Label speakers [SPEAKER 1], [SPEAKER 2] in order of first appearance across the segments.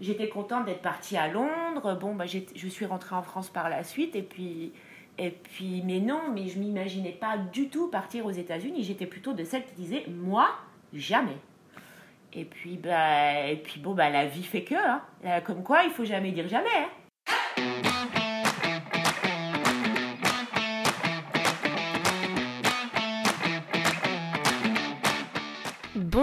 [SPEAKER 1] j'étais contente d'être partie à Londres. Bon, bah, je suis rentrée en France par la suite. Et puis, et puis mais non, mais je m'imaginais pas du tout partir aux États-Unis. J'étais plutôt de celle qui disait, moi, jamais. Et puis, bah, bon, bah, la vie fait que. Hein. Comme quoi, il faut jamais dire jamais. Hein.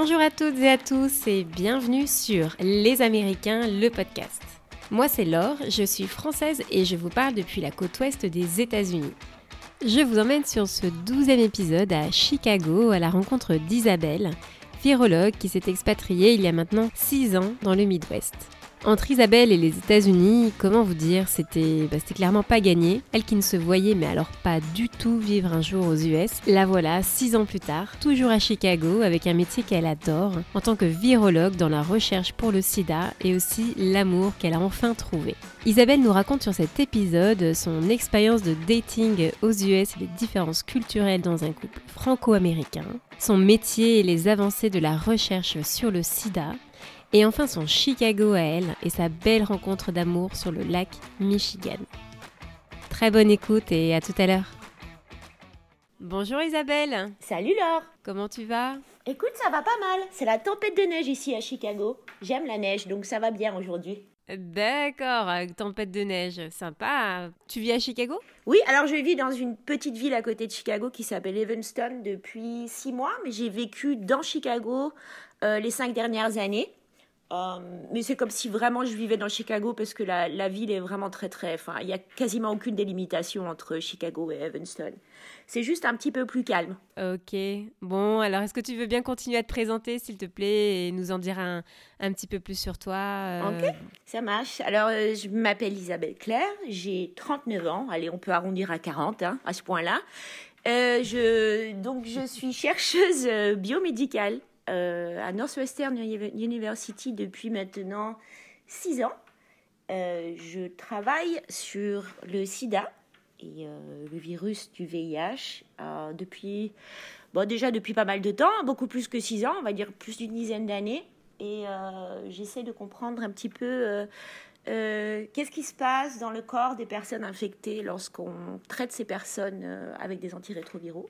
[SPEAKER 2] Bonjour à toutes et à tous et bienvenue sur Les Américains, le podcast. Moi c'est Laure, je suis française et je vous parle depuis la côte ouest des États-Unis. Je vous emmène sur ce douzième épisode à Chicago à la rencontre d'Isabelle, virologue qui s'est expatriée il y a maintenant 6 ans dans le Midwest. Entre Isabelle et les États-Unis, comment vous dire, c'était bah, clairement pas gagné. Elle qui ne se voyait, mais alors pas du tout vivre un jour aux US, la voilà six ans plus tard, toujours à Chicago, avec un métier qu'elle adore, en tant que virologue dans la recherche pour le sida et aussi l'amour qu'elle a enfin trouvé. Isabelle nous raconte sur cet épisode son expérience de dating aux US et les différences culturelles dans un couple franco-américain, son métier et les avancées de la recherche sur le sida, et enfin son Chicago à elle et sa belle rencontre d'amour sur le lac Michigan. Très bonne écoute et à tout à l'heure. Bonjour Isabelle.
[SPEAKER 1] Salut Laure.
[SPEAKER 2] Comment tu vas?
[SPEAKER 1] Écoute, ça va pas mal. C'est la tempête de neige ici à Chicago. J'aime la neige, donc ça va bien aujourd'hui.
[SPEAKER 2] D'accord, tempête de neige, sympa. Tu vis à Chicago?
[SPEAKER 1] Oui, alors je vis dans une petite ville à côté de Chicago qui s'appelle Evanston depuis six mois, mais j'ai vécu dans Chicago euh, les cinq dernières années. Euh, mais c'est comme si vraiment je vivais dans Chicago parce que la, la ville est vraiment très très. Enfin, il n'y a quasiment aucune délimitation entre Chicago et Evanston. C'est juste un petit peu plus calme.
[SPEAKER 2] Ok. Bon, alors est-ce que tu veux bien continuer à te présenter, s'il te plaît, et nous en dire un, un petit peu plus sur toi
[SPEAKER 1] euh? Ok, ça marche. Alors, euh, je m'appelle Isabelle Claire, j'ai 39 ans. Allez, on peut arrondir à 40 hein, à ce point-là. je, donc, je suis chercheuse biomédicale euh, à Northwestern University depuis maintenant six ans. Euh, je travaille sur le sida et euh, le virus du VIH depuis, bon, déjà depuis pas mal de temps, beaucoup plus que six ans, on va dire plus d'une dizaine d'années. Et j'essaie de comprendre un petit peu qu'est-ce qui se passe dans le corps des personnes infectées lorsqu'on traite ces personnes avec des antirétroviraux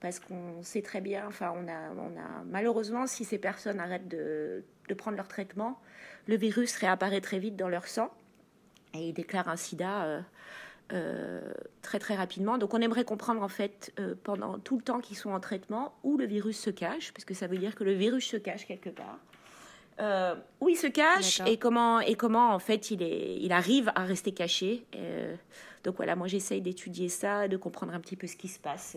[SPEAKER 1] parce qu'on sait très bien, enfin, on a, on a malheureusement, si ces personnes arrêtent de, de, prendre leur traitement, le virus réapparaît très vite dans leur sang et ils déclarent un sida euh, euh, très très rapidement. Donc on aimerait comprendre en fait euh, pendant tout le temps qu'ils sont en traitement où le virus se cache, parce que ça veut dire que le virus se cache quelque part. où il se cache et comment et comment en fait il est il arrive à rester caché. donc voilà, moi j'essaye d'étudier ça, de comprendre un petit peu ce qui se passe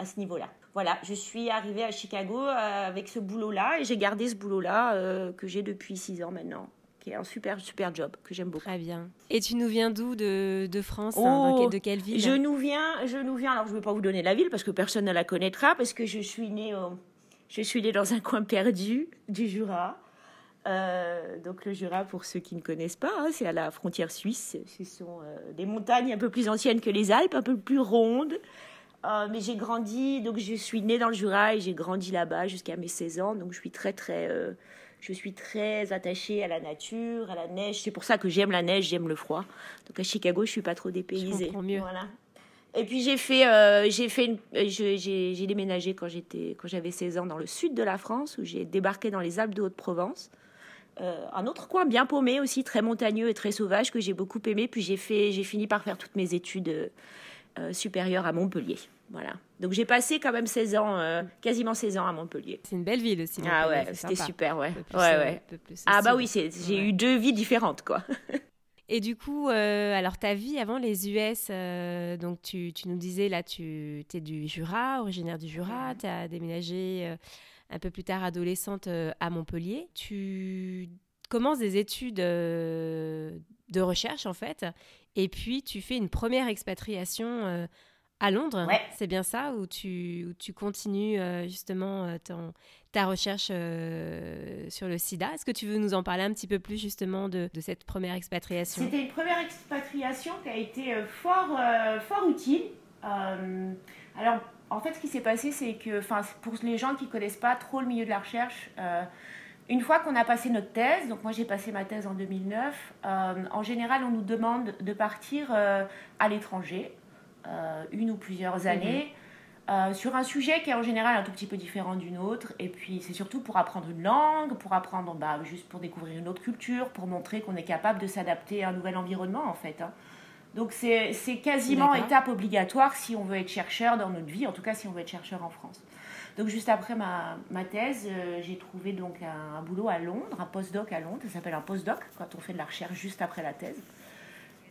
[SPEAKER 1] à ce niveau-là. Voilà, je suis arrivée à Chicago euh, avec ce boulot-là et j'ai gardé ce boulot-là euh, que j'ai depuis six ans maintenant qui est un super super job que j'aime beaucoup.
[SPEAKER 2] Très bien. Et tu nous viens d'où de, de, France hein, oh, de, quelle ville
[SPEAKER 1] Je nous viens, je nous viens. Alors je ne vais pas vous donner la ville parce que personne ne la connaîtra parce que je suis née, je suis née dans un coin perdu du Jura. Euh, donc le Jura, pour ceux qui ne connaissent pas, hein, c'est à la frontière suisse. Ce sont des montagnes un peu plus anciennes que les Alpes, un peu plus rondes, euh, mais j'ai grandi, donc je suis née dans le Jura et j'ai grandi là-bas jusqu'à mes 16 ans. Donc je suis très, très, euh, je suis très attachée à la nature, à la neige. C'est pour ça que j'aime la neige, j'aime le froid. Donc à Chicago, je suis pas trop dépaysée.
[SPEAKER 2] Je mieux.
[SPEAKER 1] Voilà. Et puis j'ai fait, euh, j'ai fait, j'ai déménagé quand j'étais, quand j'avais 16 ans dans le sud de la France, où j'ai débarqué dans les Alpes de Haute-Provence. un autre coin bien paumé aussi, très montagneux et très sauvage que j'ai beaucoup aimé. Puis j'ai fait, j'ai fini par faire toutes mes études euh, supérieure à Montpellier. Voilà. Donc j'ai passé quand même 16 ans, euh, quasiment 16 ans à Montpellier.
[SPEAKER 2] C'est une belle ville aussi.
[SPEAKER 1] Ah ouais, c'était super, ouais. ouais, ouais. ah bah oui, j'ai eu deux vies différentes, quoi.
[SPEAKER 2] Et du coup, euh, alors ta vie avant les US, donc tu, tu, nous disais là, tu es du Jura, originaire du Jura, tu as déménagé un peu plus tard adolescente à Montpellier. Tu commences des études de recherche en fait, et puis tu fais une première expatriation euh, à Londres. C'est bien ça, où tu, où tu continues euh, justement euh, ton, ta recherche sur le sida? Est-ce que tu veux nous en parler un petit peu plus justement de, de cette première expatriation?
[SPEAKER 1] C'était une première expatriation qui a été fort, fort utile. alors, en fait, ce qui s'est passé, c'est que pour les gens qui ne connaissent pas trop le milieu de la recherche, une fois qu'on a passé notre thèse, donc moi j'ai passé ma thèse en 2009, en général on nous demande de partir à l'étranger, une ou plusieurs années. Euh, sur un sujet qui est en général un tout petit peu différent d'une autre. Et puis c'est surtout pour apprendre une langue, pour apprendre, bah, juste pour découvrir une autre culture, pour montrer qu'on est capable de s'adapter à un nouvel environnement en fait. Hein. Donc c'est quasiment étape obligatoire si on veut être chercheur dans notre vie, en tout cas si on veut être chercheur en France. Donc juste après ma, ma thèse, euh, j'ai trouvé donc un, boulot à Londres, un postdoc à Londres, ça s'appelle un postdoc quand on fait de la recherche juste après la thèse.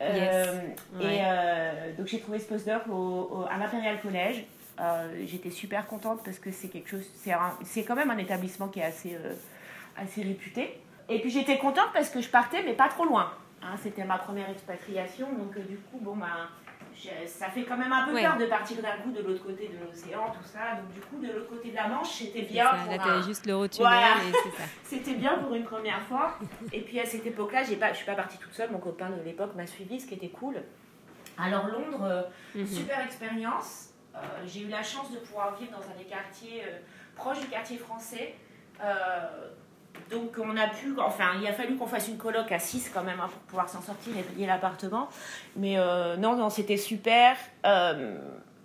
[SPEAKER 1] Euh, et donc j'ai trouvé ce postdoc au, à l'Imperial College euh, j'étais super contente parce que c'est quelque chose, c'est quand même un établissement qui est assez, euh, assez réputé. Et puis j'étais contente parce que je partais, mais pas trop loin. Hein, C'était ma première expatriation, donc euh, du coup, bon, bah, ça fait quand même un peu peur de partir d'un coup de l'autre côté de l'océan, tout ça. Donc du coup, de l'autre côté de la Manche, c'était bien.
[SPEAKER 2] Ça, là, un... juste voilà.
[SPEAKER 1] c'était bien pour une première fois. Et puis à cette époque-là, je ne suis pas partie toute seule. Mon copain de l'époque m'a suivi, ce qui était cool. Alors Londres, mhm. super expérience. Euh, j'ai eu la chance de pouvoir vivre dans un des quartiers euh, proches du quartier français. Euh, donc on a pu, enfin il a fallu qu'on fasse une coloc à 6 quand même hein, pour pouvoir s'en sortir et payer l'appartement. Mais non, non, c'était super.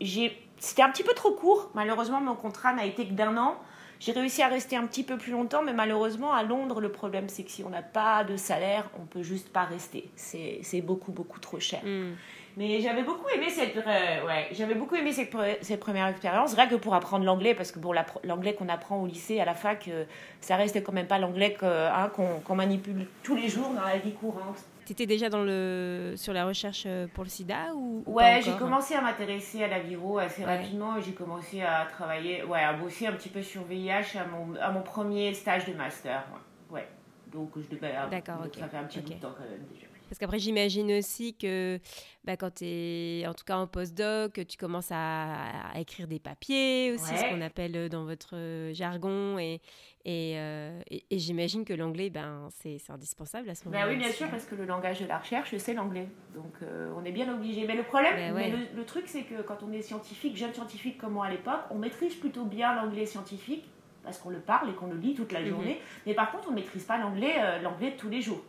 [SPEAKER 1] c'était un petit peu trop court. Malheureusement, mon contrat n'a été que d'un an. J'ai réussi à rester un petit peu plus longtemps, mais malheureusement, à Londres, le problème, c'est que si on n'a pas de salaire, on peut juste pas rester. C'est beaucoup, beaucoup trop cher. Hmm. Mais j'avais beaucoup aimé cette, euh, ouais, j'avais beaucoup aimé cette, cette première expérience, rien que pour apprendre l'anglais, parce que bon, l'anglais qu'on apprend au lycée, à la fac, euh, ça reste quand même pas l'anglais hein, qu'on manipule tous les jours dans la vie courante.
[SPEAKER 2] Tu étais déjà dans le, sur la recherche euh, pour le sida ou,
[SPEAKER 1] Ouais, j'ai commencé à m'intéresser à la viro assez rapidement. J'ai commencé à travailler, ouais, à bosser un petit peu sur VIH à mon, à mon premier stage de master. Ouais. Donc je devais.
[SPEAKER 2] D'accord,
[SPEAKER 1] ok. Ça fait un petit bout de temps quand même déjà.
[SPEAKER 2] Parce qu'après, j'imagine aussi que bah, quand tu es, en tout cas en postdoc, tu commences à, écrire des papiers aussi, ce qu'on appelle euh, dans votre euh, jargon. Et, euh, et, et, j'imagine que l'anglais, ben, c'est indispensable à ce moment-là.
[SPEAKER 1] Ben oui, bien sûr, parce que le langage de la recherche, c'est l'anglais. Donc, on est bien obligé. Mais le problème, ben le, truc, c'est que quand on est scientifique, jeune scientifique comme moi à l'époque, on maîtrise plutôt bien l'anglais scientifique parce qu'on le parle et qu'on le lit toute la mhm. journée. Mais par contre, on ne maîtrise pas l'anglais l'anglais de tous les jours.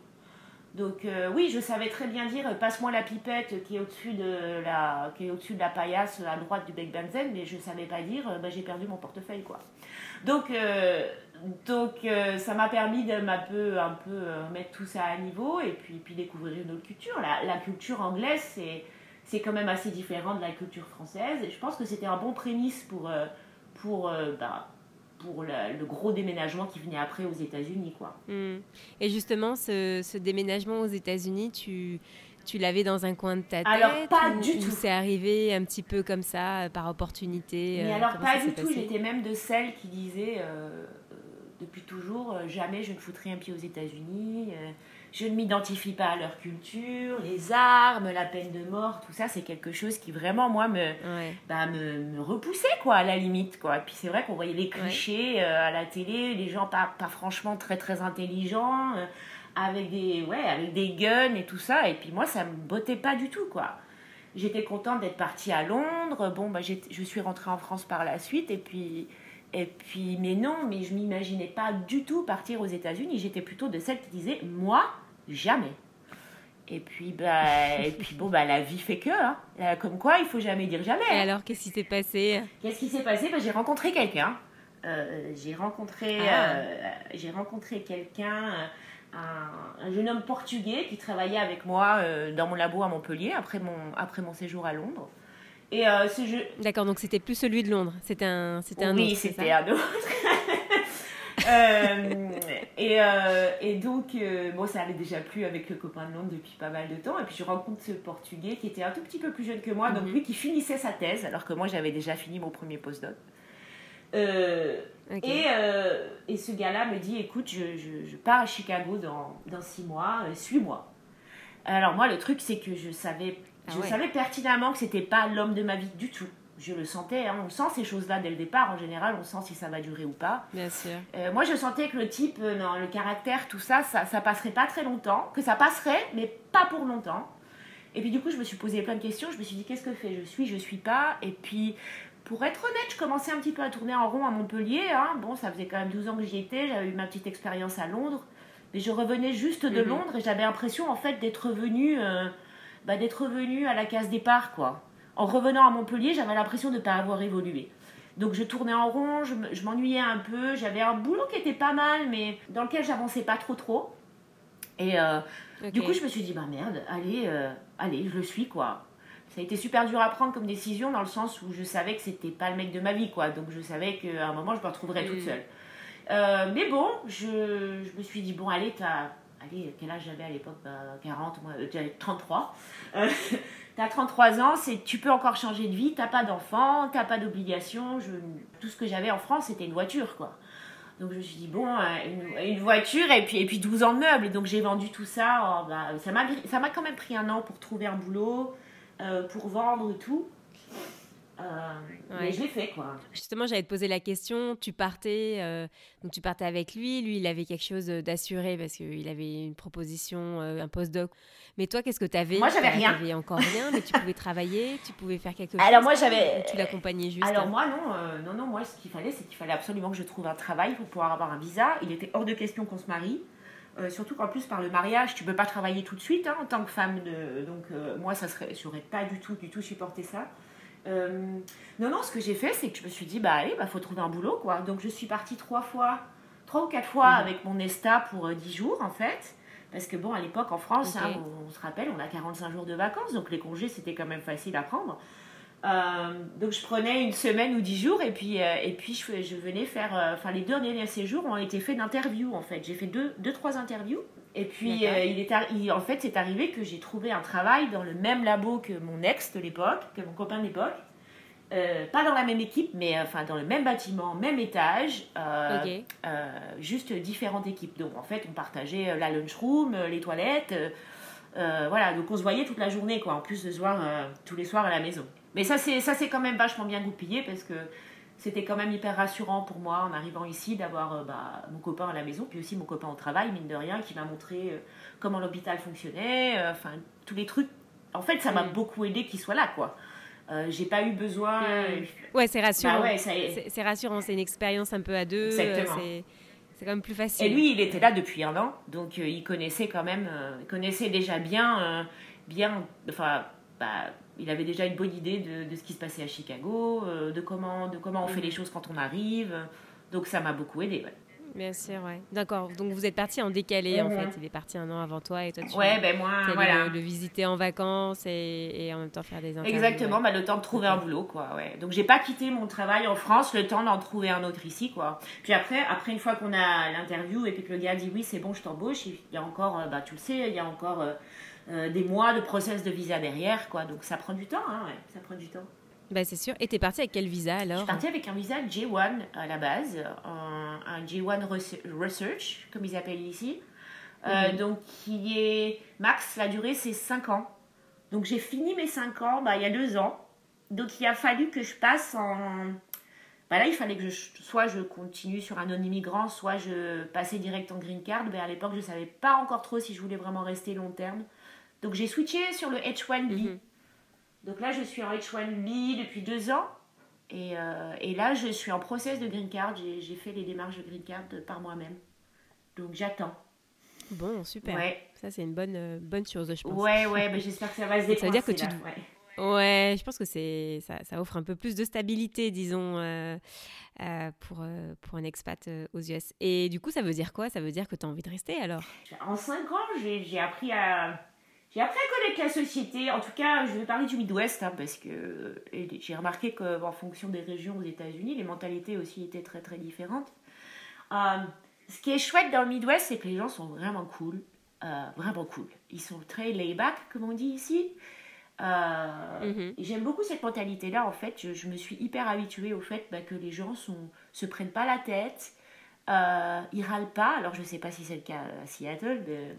[SPEAKER 1] Donc euh, oui, je savais très bien dire passe-moi la pipette qui est au-dessus de la qui est la paillasse à droite du bec benzène, mais je savais pas dire bah, j'ai perdu mon portefeuille quoi. Donc euh, donc euh, ça m'a permis de un peu un peu mettre tout ça à niveau et puis puis découvrir une autre culture. La, la culture anglaise c'est c'est quand même assez différent de la culture française et je pense que c'était un bon prémisse pour pour bah, pour le, gros déménagement qui venait après aux États-Unis. quoi.
[SPEAKER 2] Hmm. Et justement, ce, déménagement aux États-Unis, tu, tu l'avais dans un coin de ta tête
[SPEAKER 1] Alors, pas du tout.
[SPEAKER 2] C'est arrivé un petit peu comme ça, euh, par opportunité
[SPEAKER 1] Mais euh, alors, pas du tout. J'étais même de celles qui disaient euh, depuis toujours jamais je ne foutrai un pied aux États-Unis je ne m'identifie pas à leur culture, les armes, la peine de mort, tout ça, c'est quelque chose qui vraiment, moi, me, bah, me, repoussait, quoi, à la limite, quoi. Et puis c'est vrai qu'on voyait les clichés euh, à la télé, les gens pas, pas franchement très, très intelligents, euh, avec, des, ouais, avec des guns et tout ça. Et puis moi, ça me bottait pas du tout, quoi. J'étais contente d'être partie à Londres. Bon, bah, je suis rentrée en France par la suite. Et puis, et puis, mais non, mais je m'imaginais pas du tout partir aux États-Unis. J'étais plutôt de celles qui disaient, moi, jamais. Et puis, bah, et puis bon, bah, la vie fait que, hein. comme quoi, il faut jamais dire jamais.
[SPEAKER 2] Et hein. alors, qu'est-ce qui s'est passé?
[SPEAKER 1] Qu'est-ce qui s'est passé? Bah, J'ai rencontré quelqu'un. Euh, j'ai rencontré, ah. euh, j'ai rencontré quelqu'un, euh, un, jeune homme portugais qui travaillait avec moi dans mon labo à Montpellier après mon, après mon séjour à Londres.
[SPEAKER 2] Et ce jeu... D'accord, donc c'était plus celui de Londres, c'était un, c'était un
[SPEAKER 1] oui, c'était un autre. Euh, et, euh, et, donc, euh, bon, ça allait déjà plus avec le copain de Londres depuis pas mal de temps. Et puis, je rencontre ce Portugais qui était un tout petit peu plus jeune que moi, donc mhm. lui qui finissait sa thèse, alors que moi, j'avais déjà fini mon premier postdoc. et, et, ce gars-là me dit écoute, je, je, pars à Chicago dans, dans six mois, suis-moi. Alors, moi, le truc, c'est que je savais, ah je savais pertinemment que c'était pas l'homme de ma vie du tout je le sentais, hein. on sent ces choses-là dès le départ, en général, on sent si ça va durer ou pas.
[SPEAKER 2] Bien sûr.
[SPEAKER 1] Euh, moi, je sentais que le type, euh, non, le caractère, tout ça, ça, ça passerait pas très longtemps, que ça passerait, mais pas pour longtemps. Et puis du coup, je me suis posé plein de questions, je me suis dit, qu'est-ce que fait Je suis, je suis pas. Et puis, pour être honnête, je commençais un petit peu à tourner en rond à Montpellier. Hein. Bon, ça faisait quand même 12 ans que j'y étais, j'avais eu ma petite expérience à Londres. Mais je revenais juste de
[SPEAKER 2] Mhm.
[SPEAKER 1] Londres et j'avais l'impression en fait d'être revenue euh, bah, d'être revenue à la case départ quoi. En revenant à Montpellier, j'avais l'impression de ne pas avoir évolué. Donc je tournais en rond, je me- je m'ennuyais un peu, j'avais un boulot qui était pas mal mais dans lequel j'avançais pas trop trop. Et euh, du coup, je me suis dit, bah merde, allez, euh, allez, je le suis, quoi. Ça a été super dur à prendre comme décision dans le sens où je savais que c'était pas le mec de ma vie, quoi. Donc je savais qu'à un moment, je me retrouverais toute
[SPEAKER 2] Mm.
[SPEAKER 1] seule. Euh, mais bon, je, je me suis dit, bon, allez, t'as. Allez, quel âge j'avais à l'époque? Bah, 40, moi, euh, j'avais 33. T'as 33 ans, c'est, tu peux encore changer de vie, t'as pas d'enfant, t'as pas d'obligation. Tout ce que j'avais en France, c'était une voiture, quoi. Donc je me suis dit, bon, euh, une, voiture et puis, et puis 12 ans de meubles. Donc j'ai vendu tout ça. Oh, bah, ça, m'a, quand même pris un an pour trouver un boulot, euh, pour vendre tout. Euh, Mais je l'ai fait, quoi.
[SPEAKER 2] Justement, j'allais te poser la question. Tu partais, euh, donc tu partais avec lui. Lui, il avait quelque chose d'assuré parce qu'il avait une proposition, euh, un postdoc. Mais toi, qu'est-ce que tu avais
[SPEAKER 1] Moi, j'avais rien.
[SPEAKER 2] Tu encore rien, mais tu pouvais travailler, tu pouvais faire quelque chose.
[SPEAKER 1] Alors, moi, j'avais-
[SPEAKER 2] Tu l'accompagnais juste.
[SPEAKER 1] Alors moi non, euh, non, non, moi ce qu'il fallait, c'est qu'il fallait absolument que je trouve un travail pour pouvoir avoir un visa. Il était hors de question qu'on se marie. Euh, surtout qu'en plus par le mariage, tu peux pas travailler tout de suite hein, en tant que femme. De, donc euh, moi, ça serait, j'aurais pas du tout, du tout supporté ça. Euh, non, non, ce que j'ai fait, c'est que je me suis dit, bah allez, bah faut trouver un boulot, quoi. Donc je suis partie trois fois, trois ou quatre fois
[SPEAKER 2] Mhm.
[SPEAKER 1] avec mon ESTA pour euh, 10 jours, en fait. Parce que bon, à l'époque, en France, hein, on, on se rappelle, on a 45 jours de vacances, donc les congés, c'était quand même facile à prendre. Euh, donc je prenais une semaine ou 10 jours, et puis, euh, et puis je, je venais faire... Enfin, les deux derniers séjours ont été faits d'interviews, en fait. J'ai fait deux, deux, trois interviews. Et puis, euh, il est arri- il- en fait, c'est arrivé que j'ai trouvé un travail dans le même labo que mon ex de l'époque, que mon copain de l'époque. Euh, pas dans la même équipe, mais euh, enfin dans le même bâtiment, même étage, euh, juste différentes équipes. Donc en fait, on partageait la lunchroom, les toilettes, voilà. Donc on se voyait toute la journée, quoi. En plus de se voir tous les soirs à la maison. Mais ça, c'est ça, c'est quand même vachement bien goupillé parce que c'était quand même hyper rassurant pour moi en arrivant ici d'avoir euh, bah, mon copain à la maison, puis aussi mon copain au travail, mine de rien, qui m'a montré euh, comment l'hôpital fonctionnait, euh, enfin tous les trucs. En fait, ça m'a
[SPEAKER 2] Mm.
[SPEAKER 1] beaucoup aidé qu'il soit là, quoi. Euh, j'ai pas eu besoin.
[SPEAKER 2] Mm. Ouais, c'est rassurant.
[SPEAKER 1] Bah ouais,
[SPEAKER 2] C'est rassurant, c'est une expérience un peu à deux.
[SPEAKER 1] Exactement.
[SPEAKER 2] euh, C'est c'est quand même plus facile.
[SPEAKER 1] Et lui, il était là depuis un an, donc euh, il connaissait quand même, euh, il connaissait déjà bien, euh, bien, enfin, bah, il avait déjà une bonne idée de, de ce qui se passait à Chicago, euh, de comment, de comment on fait les choses quand on arrive. Donc ça m'a beaucoup aidé. Ouais,
[SPEAKER 2] Bien sûr, ouais. D'accord. Donc vous êtes parti en décalé, en
[SPEAKER 1] Mhm.
[SPEAKER 2] fait. Il est parti un an avant toi et toi tu
[SPEAKER 1] ouais ben moi, voilà.
[SPEAKER 2] le, le visiter en vacances et, et en même temps faire des interviews.
[SPEAKER 1] Exactement,
[SPEAKER 2] ouais.
[SPEAKER 1] bah, le temps de trouver un boulot, quoi. Ouais. Donc j'ai pas quitté mon travail en France, le temps d'en trouver un autre ici, quoi. Puis après, après une fois qu'on a l'interview et puis que le gars dit oui, c'est bon, je t'embauche, il y a encore, euh, bah tu le sais, il y a encore euh, euh, des mois de process de visa derrière, quoi. Donc ça prend du temps, hein, ouais, ça prend du temps.
[SPEAKER 2] Bah, c'est sûr. Et t'es parti avec quel visa
[SPEAKER 1] Je
[SPEAKER 2] alors
[SPEAKER 1] suis partie avec un visa J1 à la base, un, un J1 Res- Research, comme ils appellent ici. Euh,
[SPEAKER 2] Mhm.
[SPEAKER 1] Donc, qui est max, la durée c'est 5 ans. Donc, j'ai fini mes 5 ans bah, il y a 2 ans. Donc, il a fallu que je passe en. Bah là, il fallait que je, soit je continue sur un non-immigrant, soit je passais direct en green card. Mais à l'époque, je ne savais pas encore trop si je voulais vraiment rester long terme. Donc, j'ai switché sur le H1B.
[SPEAKER 2] Mhm.
[SPEAKER 1] Donc là, je suis en H1B depuis deux ans. Et, euh, et là, je suis en process de green card. J'ai fait les démarches de green card par moi-même. Donc j'attends.
[SPEAKER 2] Bon, super.
[SPEAKER 1] Ouais,
[SPEAKER 2] Ça, c'est une bonne, euh, bonne chose, je pense.
[SPEAKER 1] ouais, ouais. mais j'espère que ça va se
[SPEAKER 2] Ça veut dire que
[SPEAKER 1] décoincer,
[SPEAKER 2] tu
[SPEAKER 1] là,
[SPEAKER 2] te-
[SPEAKER 1] ouais.
[SPEAKER 2] Ouais, je pense que c'est ça, ça offre un peu plus de stabilité, disons, euh, pour, pour un expat aux US. Et du coup, ça veut dire quoi? Ça veut dire que tu as envie de rester alors?
[SPEAKER 1] En cinq ans, j'ai appris à. J'ai appris à connaître la société. En tout cas, je vais parler du Midwest hein, parce que et j'ai remarqué qu'en fonction des régions aux États-Unis, les mentalités aussi étaient très très différentes. Euh, ce qui est chouette dans le Midwest, c'est que les gens sont vraiment cool, euh, vraiment cool. Ils sont très laid-back, comme on dit ici. Euh,
[SPEAKER 2] Mhm.
[SPEAKER 1] J'aime beaucoup cette mentalité-là. En fait, je, je me suis hyper habituée au fait bah, que les gens sont, se prennent pas la tête, euh, ils râlent pas. Alors, je sais pas si c'est le cas à Seattle, mais,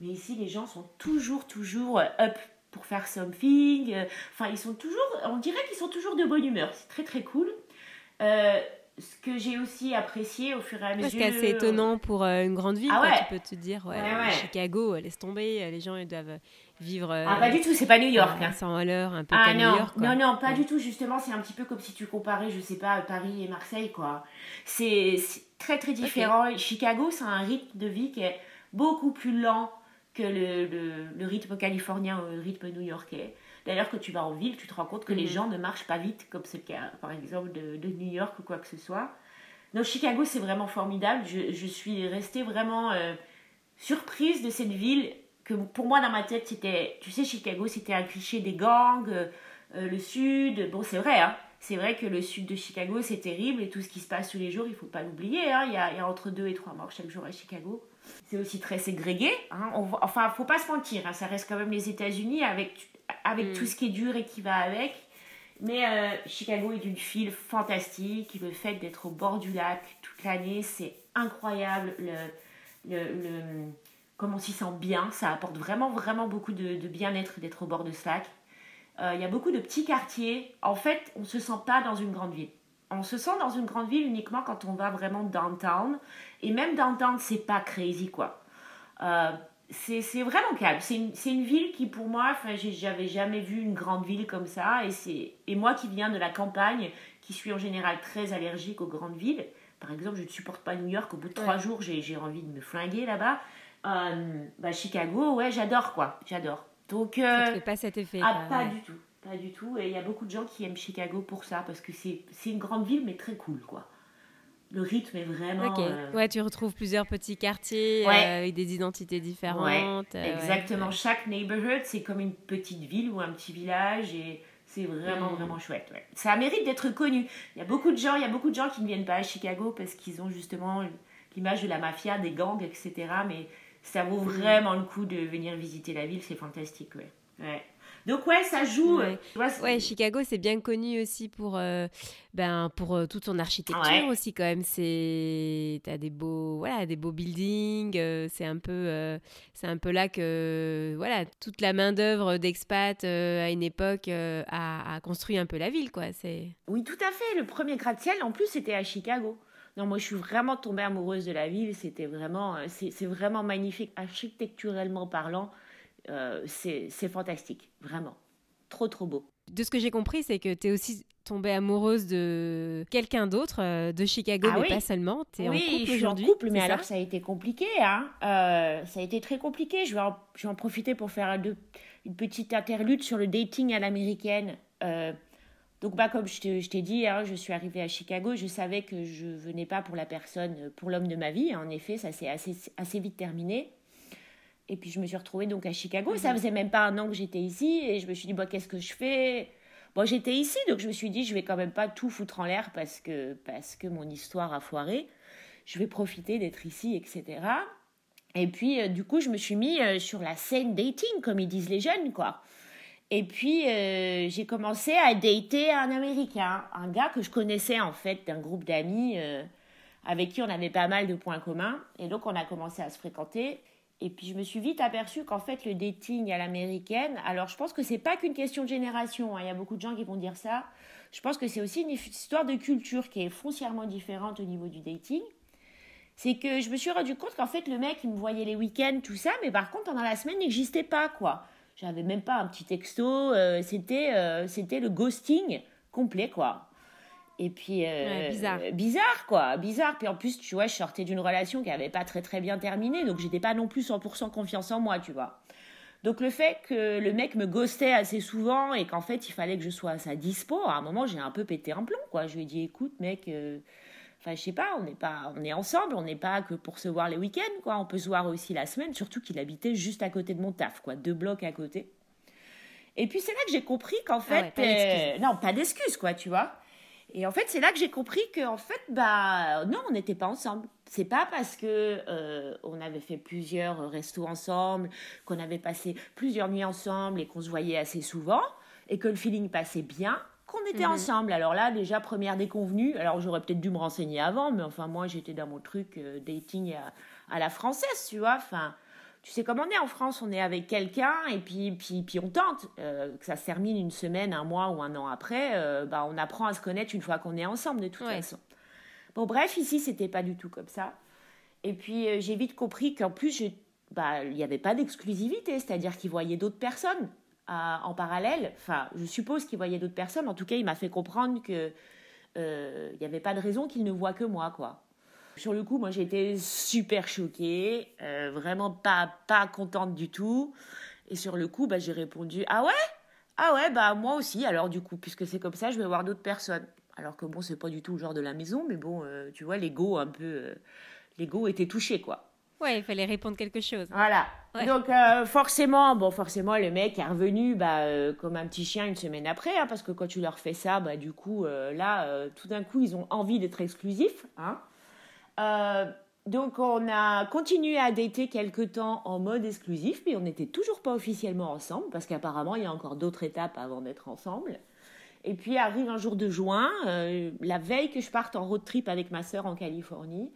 [SPEAKER 1] mais ici, les gens sont toujours, toujours euh, up pour faire something. Euh, Enfin, ils sont toujours, on dirait qu'ils sont toujours de bonne humeur. C'est très, très cool. Euh, ce que j'ai aussi apprécié au fur et à mesure.
[SPEAKER 2] C'est assez étonnant pour euh, une grande ville,
[SPEAKER 1] Ah
[SPEAKER 2] quoi,
[SPEAKER 1] ouais.
[SPEAKER 2] tu peux te dire. Ouais,
[SPEAKER 1] Ouais.
[SPEAKER 2] Chicago, euh, laisse tomber, euh, les gens ils doivent vivre. euh,
[SPEAKER 1] Ah, pas du tout, c'est pas New York.
[SPEAKER 2] à
[SPEAKER 1] hein.
[SPEAKER 2] 100 à l'heure, un peu
[SPEAKER 1] Ah
[SPEAKER 2] comme
[SPEAKER 1] non,
[SPEAKER 2] New York. quoi.
[SPEAKER 1] non, non, pas du tout. Justement, c'est un petit peu comme si tu comparais, je sais pas, Paris et Marseille, quoi. C'est c'est très, très différent. Chicago, c'est un rythme de vie qui est beaucoup plus lent que le, le, le rythme californien ou le rythme new-yorkais. D'ailleurs, quand tu vas en ville, tu te rends compte que les
[SPEAKER 2] Mhm.
[SPEAKER 1] gens ne marchent pas vite, comme c'est le cas, par exemple, de, de New York ou quoi que ce soit. Donc, Chicago, c'est vraiment formidable. Je, je suis restée vraiment euh, surprise de cette ville que pour moi, dans ma tête, c'était, tu sais, Chicago, c'était un cliché des gangs, euh, euh, le sud. Bon, c'est vrai, hein. C'est vrai que le sud de Chicago, c'est terrible et tout ce qui se passe tous les jours, il faut pas l'oublier. Hein. Il, il y a entre deux et trois morts chaque jour à Chicago. C'est aussi très ségrégué. Hein. On enfin, faut pas se mentir, hein. ça reste quand même les États-Unis avec, avec
[SPEAKER 2] Mm.
[SPEAKER 1] tout ce qui est dur et qui va avec. Mais euh, Chicago est d'une ville fantastique. Le fait d'être au bord du lac toute l'année, c'est incroyable. Le, le, le- comme on s'y sent bien, ça apporte vraiment, vraiment beaucoup de, de bien-être d'être au bord de ce lac. Euh, Il y a beaucoup de petits quartiers. En fait, on ne se sent pas dans une grande ville. On se sent dans une grande ville uniquement quand on va vraiment downtown. Et même downtown, c'est pas crazy, quoi. Euh, c'est vraiment calme. C'est une, une ville qui, pour moi, j'avais jamais vu une grande ville comme ça. Et, et moi qui viens de la campagne, qui suis en général très allergique aux grandes villes, par exemple, je ne supporte pas New York. Au bout de trois jours, j'ai envie de me flinguer là-bas. Euh, bah, Chicago, ouais, j'adore, quoi. J'adore. Donc,
[SPEAKER 2] Ça
[SPEAKER 1] euh,
[SPEAKER 2] te fait pas cet effet.
[SPEAKER 1] ah, pas
[SPEAKER 2] ouais.
[SPEAKER 1] du tout. Pas du tout. Et il y a beaucoup de gens qui aiment Chicago pour ça, parce que c'est une grande ville, mais très cool, quoi. Le rythme est vraiment...
[SPEAKER 2] Ok.
[SPEAKER 1] euh,
[SPEAKER 2] Ouais, tu retrouves plusieurs petits quartiers
[SPEAKER 1] Ouais.
[SPEAKER 2] euh, avec des identités différentes. euh, ouais.
[SPEAKER 1] Exactement. Chaque neighborhood, c'est comme une petite ville ou un petit village et c'est vraiment,
[SPEAKER 2] Mm.
[SPEAKER 1] vraiment chouette. ouais. Ça mérite d'être connu. Il y a beaucoup de gens, il y a beaucoup de gens qui ne viennent pas à Chicago parce qu'ils ont justement l'image de la mafia, des gangs, etc. Mais ça vaut
[SPEAKER 2] Mm.
[SPEAKER 1] vraiment le coup de venir visiter la ville. C'est fantastique, ouais. Ouais. Donc ouais, ça joue.
[SPEAKER 2] Ouais.
[SPEAKER 1] euh,
[SPEAKER 2] Ouais, Chicago, c'est bien connu aussi pour, euh, ben, pour euh, toute son architecture
[SPEAKER 1] Ouais.
[SPEAKER 2] aussi quand même. C'est, t'as des beaux, voilà, des beaux buildings. euh, c'est un peu, c'est un peu là que, voilà, toute la main d'œuvre d'expat à une époque a, a construit un peu la ville, quoi. C'est.
[SPEAKER 1] Oui, tout à fait. Le premier gratte-ciel, en plus, c'était à Chicago. Non, moi, je suis vraiment tombée amoureuse de la ville. C'était vraiment, c'est c'est vraiment magnifique, architecturellement parlant. Euh, c'est fantastique, vraiment. Trop, trop beau.
[SPEAKER 2] De ce que j'ai compris, c'est que tu es aussi tombée amoureuse de quelqu'un d'autre euh, de Chicago,
[SPEAKER 1] Ah
[SPEAKER 2] mais
[SPEAKER 1] oui.
[SPEAKER 2] pas seulement. Tu es
[SPEAKER 1] oui,
[SPEAKER 2] en couple
[SPEAKER 1] je suis en
[SPEAKER 2] aujourd'hui.
[SPEAKER 1] couple, mais
[SPEAKER 2] ça
[SPEAKER 1] alors ça a été compliqué. Hein. Euh, ça a été très compliqué. Je vais en, je vais en profiter pour faire une petite interlude sur le dating à l'américaine. Euh, donc, bah, comme je t'ai dit, hein, je suis arrivée à Chicago. Je savais que je venais pas pour la personne, pour l'homme de ma vie. En effet, ça s'est assez, assez vite terminé. Et puis, je me suis retrouvée donc à Chicago. Ça faisait même pas un an que j'étais ici. Et je me suis dit, bah, qu'est-ce que je fais? Bon, j'étais ici, donc je me suis dit, je vais quand même pas tout foutre en l'air parce que, parce que mon histoire a foiré. Je vais profiter d'être ici, etc. Et puis, euh, du coup, je me suis mis euh, sur la scène dating, comme ils disent les jeunes, quoi. Et puis, euh, j'ai commencé à dater un Américain, un gars que je connaissais, en fait, d'un groupe d'amis avec qui on avait pas mal de points communs. Et donc, on a commencé à se fréquenter. Et puis, je me suis vite aperçue qu'en fait, le dating à l'américaine, alors je pense que c'est pas qu'une question de génération, hein, il y a beaucoup de gens qui vont dire ça. Je pense que c'est aussi une histoire de culture qui est foncièrement différente au niveau du dating. C'est que je me suis rendu compte qu'en fait, le mec, il me voyait les week-ends, tout ça, mais par contre, pendant la semaine, n'existait pas, quoi. J'avais même pas un petit texto, euh, c'était euh, c'était le ghosting complet, quoi. Et puis. euh,
[SPEAKER 2] Ouais, bizarre.
[SPEAKER 1] bizarre, quoi. Bizarre. Puis en plus, tu vois, je sortais d'une relation qui n'avait pas très très bien terminé, donc j'étais pas non plus 100% confiance en moi, tu vois. Donc le fait que le mec me ghostait assez souvent et qu'en fait il fallait que je sois à sa dispo, à un moment j'ai un peu pété un plomb, quoi. Je lui ai dit, écoute, mec, euh, enfin je sais pas, on n'est pas, on est ensemble, on n'est pas que pour se voir les week-ends, quoi. On peut se voir aussi la semaine, surtout qu'il habitait juste à côté de mon taf, quoi, deux blocs à côté. Et puis c'est là que j'ai compris qu'en fait,
[SPEAKER 2] Ah ouais, pas
[SPEAKER 1] euh, non, pas d'excuse, quoi, tu vois. Et en fait, c'est là que j'ai compris que en fait, bah non, on n'était pas ensemble. C'est pas parce que euh, on avait fait plusieurs restos ensemble, qu'on avait passé plusieurs nuits ensemble et qu'on se voyait assez souvent et que le feeling passait bien qu'on était
[SPEAKER 2] Mhm.
[SPEAKER 1] ensemble. Alors là, déjà première déconvenue. Alors j'aurais peut-être dû me renseigner avant, mais enfin moi j'étais dans mon truc euh, dating à, à la française, tu vois. Enfin, tu sais comment on est en France, on est avec quelqu'un et puis, puis, puis on tente. Euh, que ça se termine une semaine, un mois ou un an après, euh, bah, on apprend à se connaître une fois qu'on est ensemble de toute
[SPEAKER 2] Ouais.
[SPEAKER 1] façon. Bon, bref, ici, c'était pas du tout comme ça. Et puis, euh, j'ai vite compris qu'en plus, bah, il n'y avait pas d'exclusivité, c'est-à-dire qu'il voyait d'autres personnes en parallèle. Enfin, je suppose qu'il voyait d'autres personnes. En tout cas, il m'a fait comprendre que euh, il n'y avait pas de raison qu'il ne voit que moi, quoi. Sur le coup, moi, j'étais super choquée, euh, vraiment pas, pas contente du tout. Et sur le coup, bah, j'ai répondu Ah ouais? Ah ouais, bah moi aussi. Alors, du coup, puisque c'est comme ça, je vais voir d'autres personnes. Alors que bon, c'est pas du tout le genre de la maison, mais bon, euh, tu vois, l'ego un peu. l'ego était touché, quoi.
[SPEAKER 2] Ouais, il fallait répondre quelque chose.
[SPEAKER 1] Voilà. Donc euh, forcément, bon, forcément, le mec est revenu bah, euh, comme un petit chien une semaine après, hein, parce que quand tu leur fais ça, bah, du coup, euh, là, tout d'un coup, ils ont envie d'être exclusifs. Hein. Donc on a continué à dater quelques temps en mode exclusif, mais on n'était toujours pas officiellement ensemble, parce qu'apparemment, il y a encore d'autres étapes avant d'être ensemble. Et puis arrive un jour de juin, la veille que je parte en road trip avec ma sœur en Californie.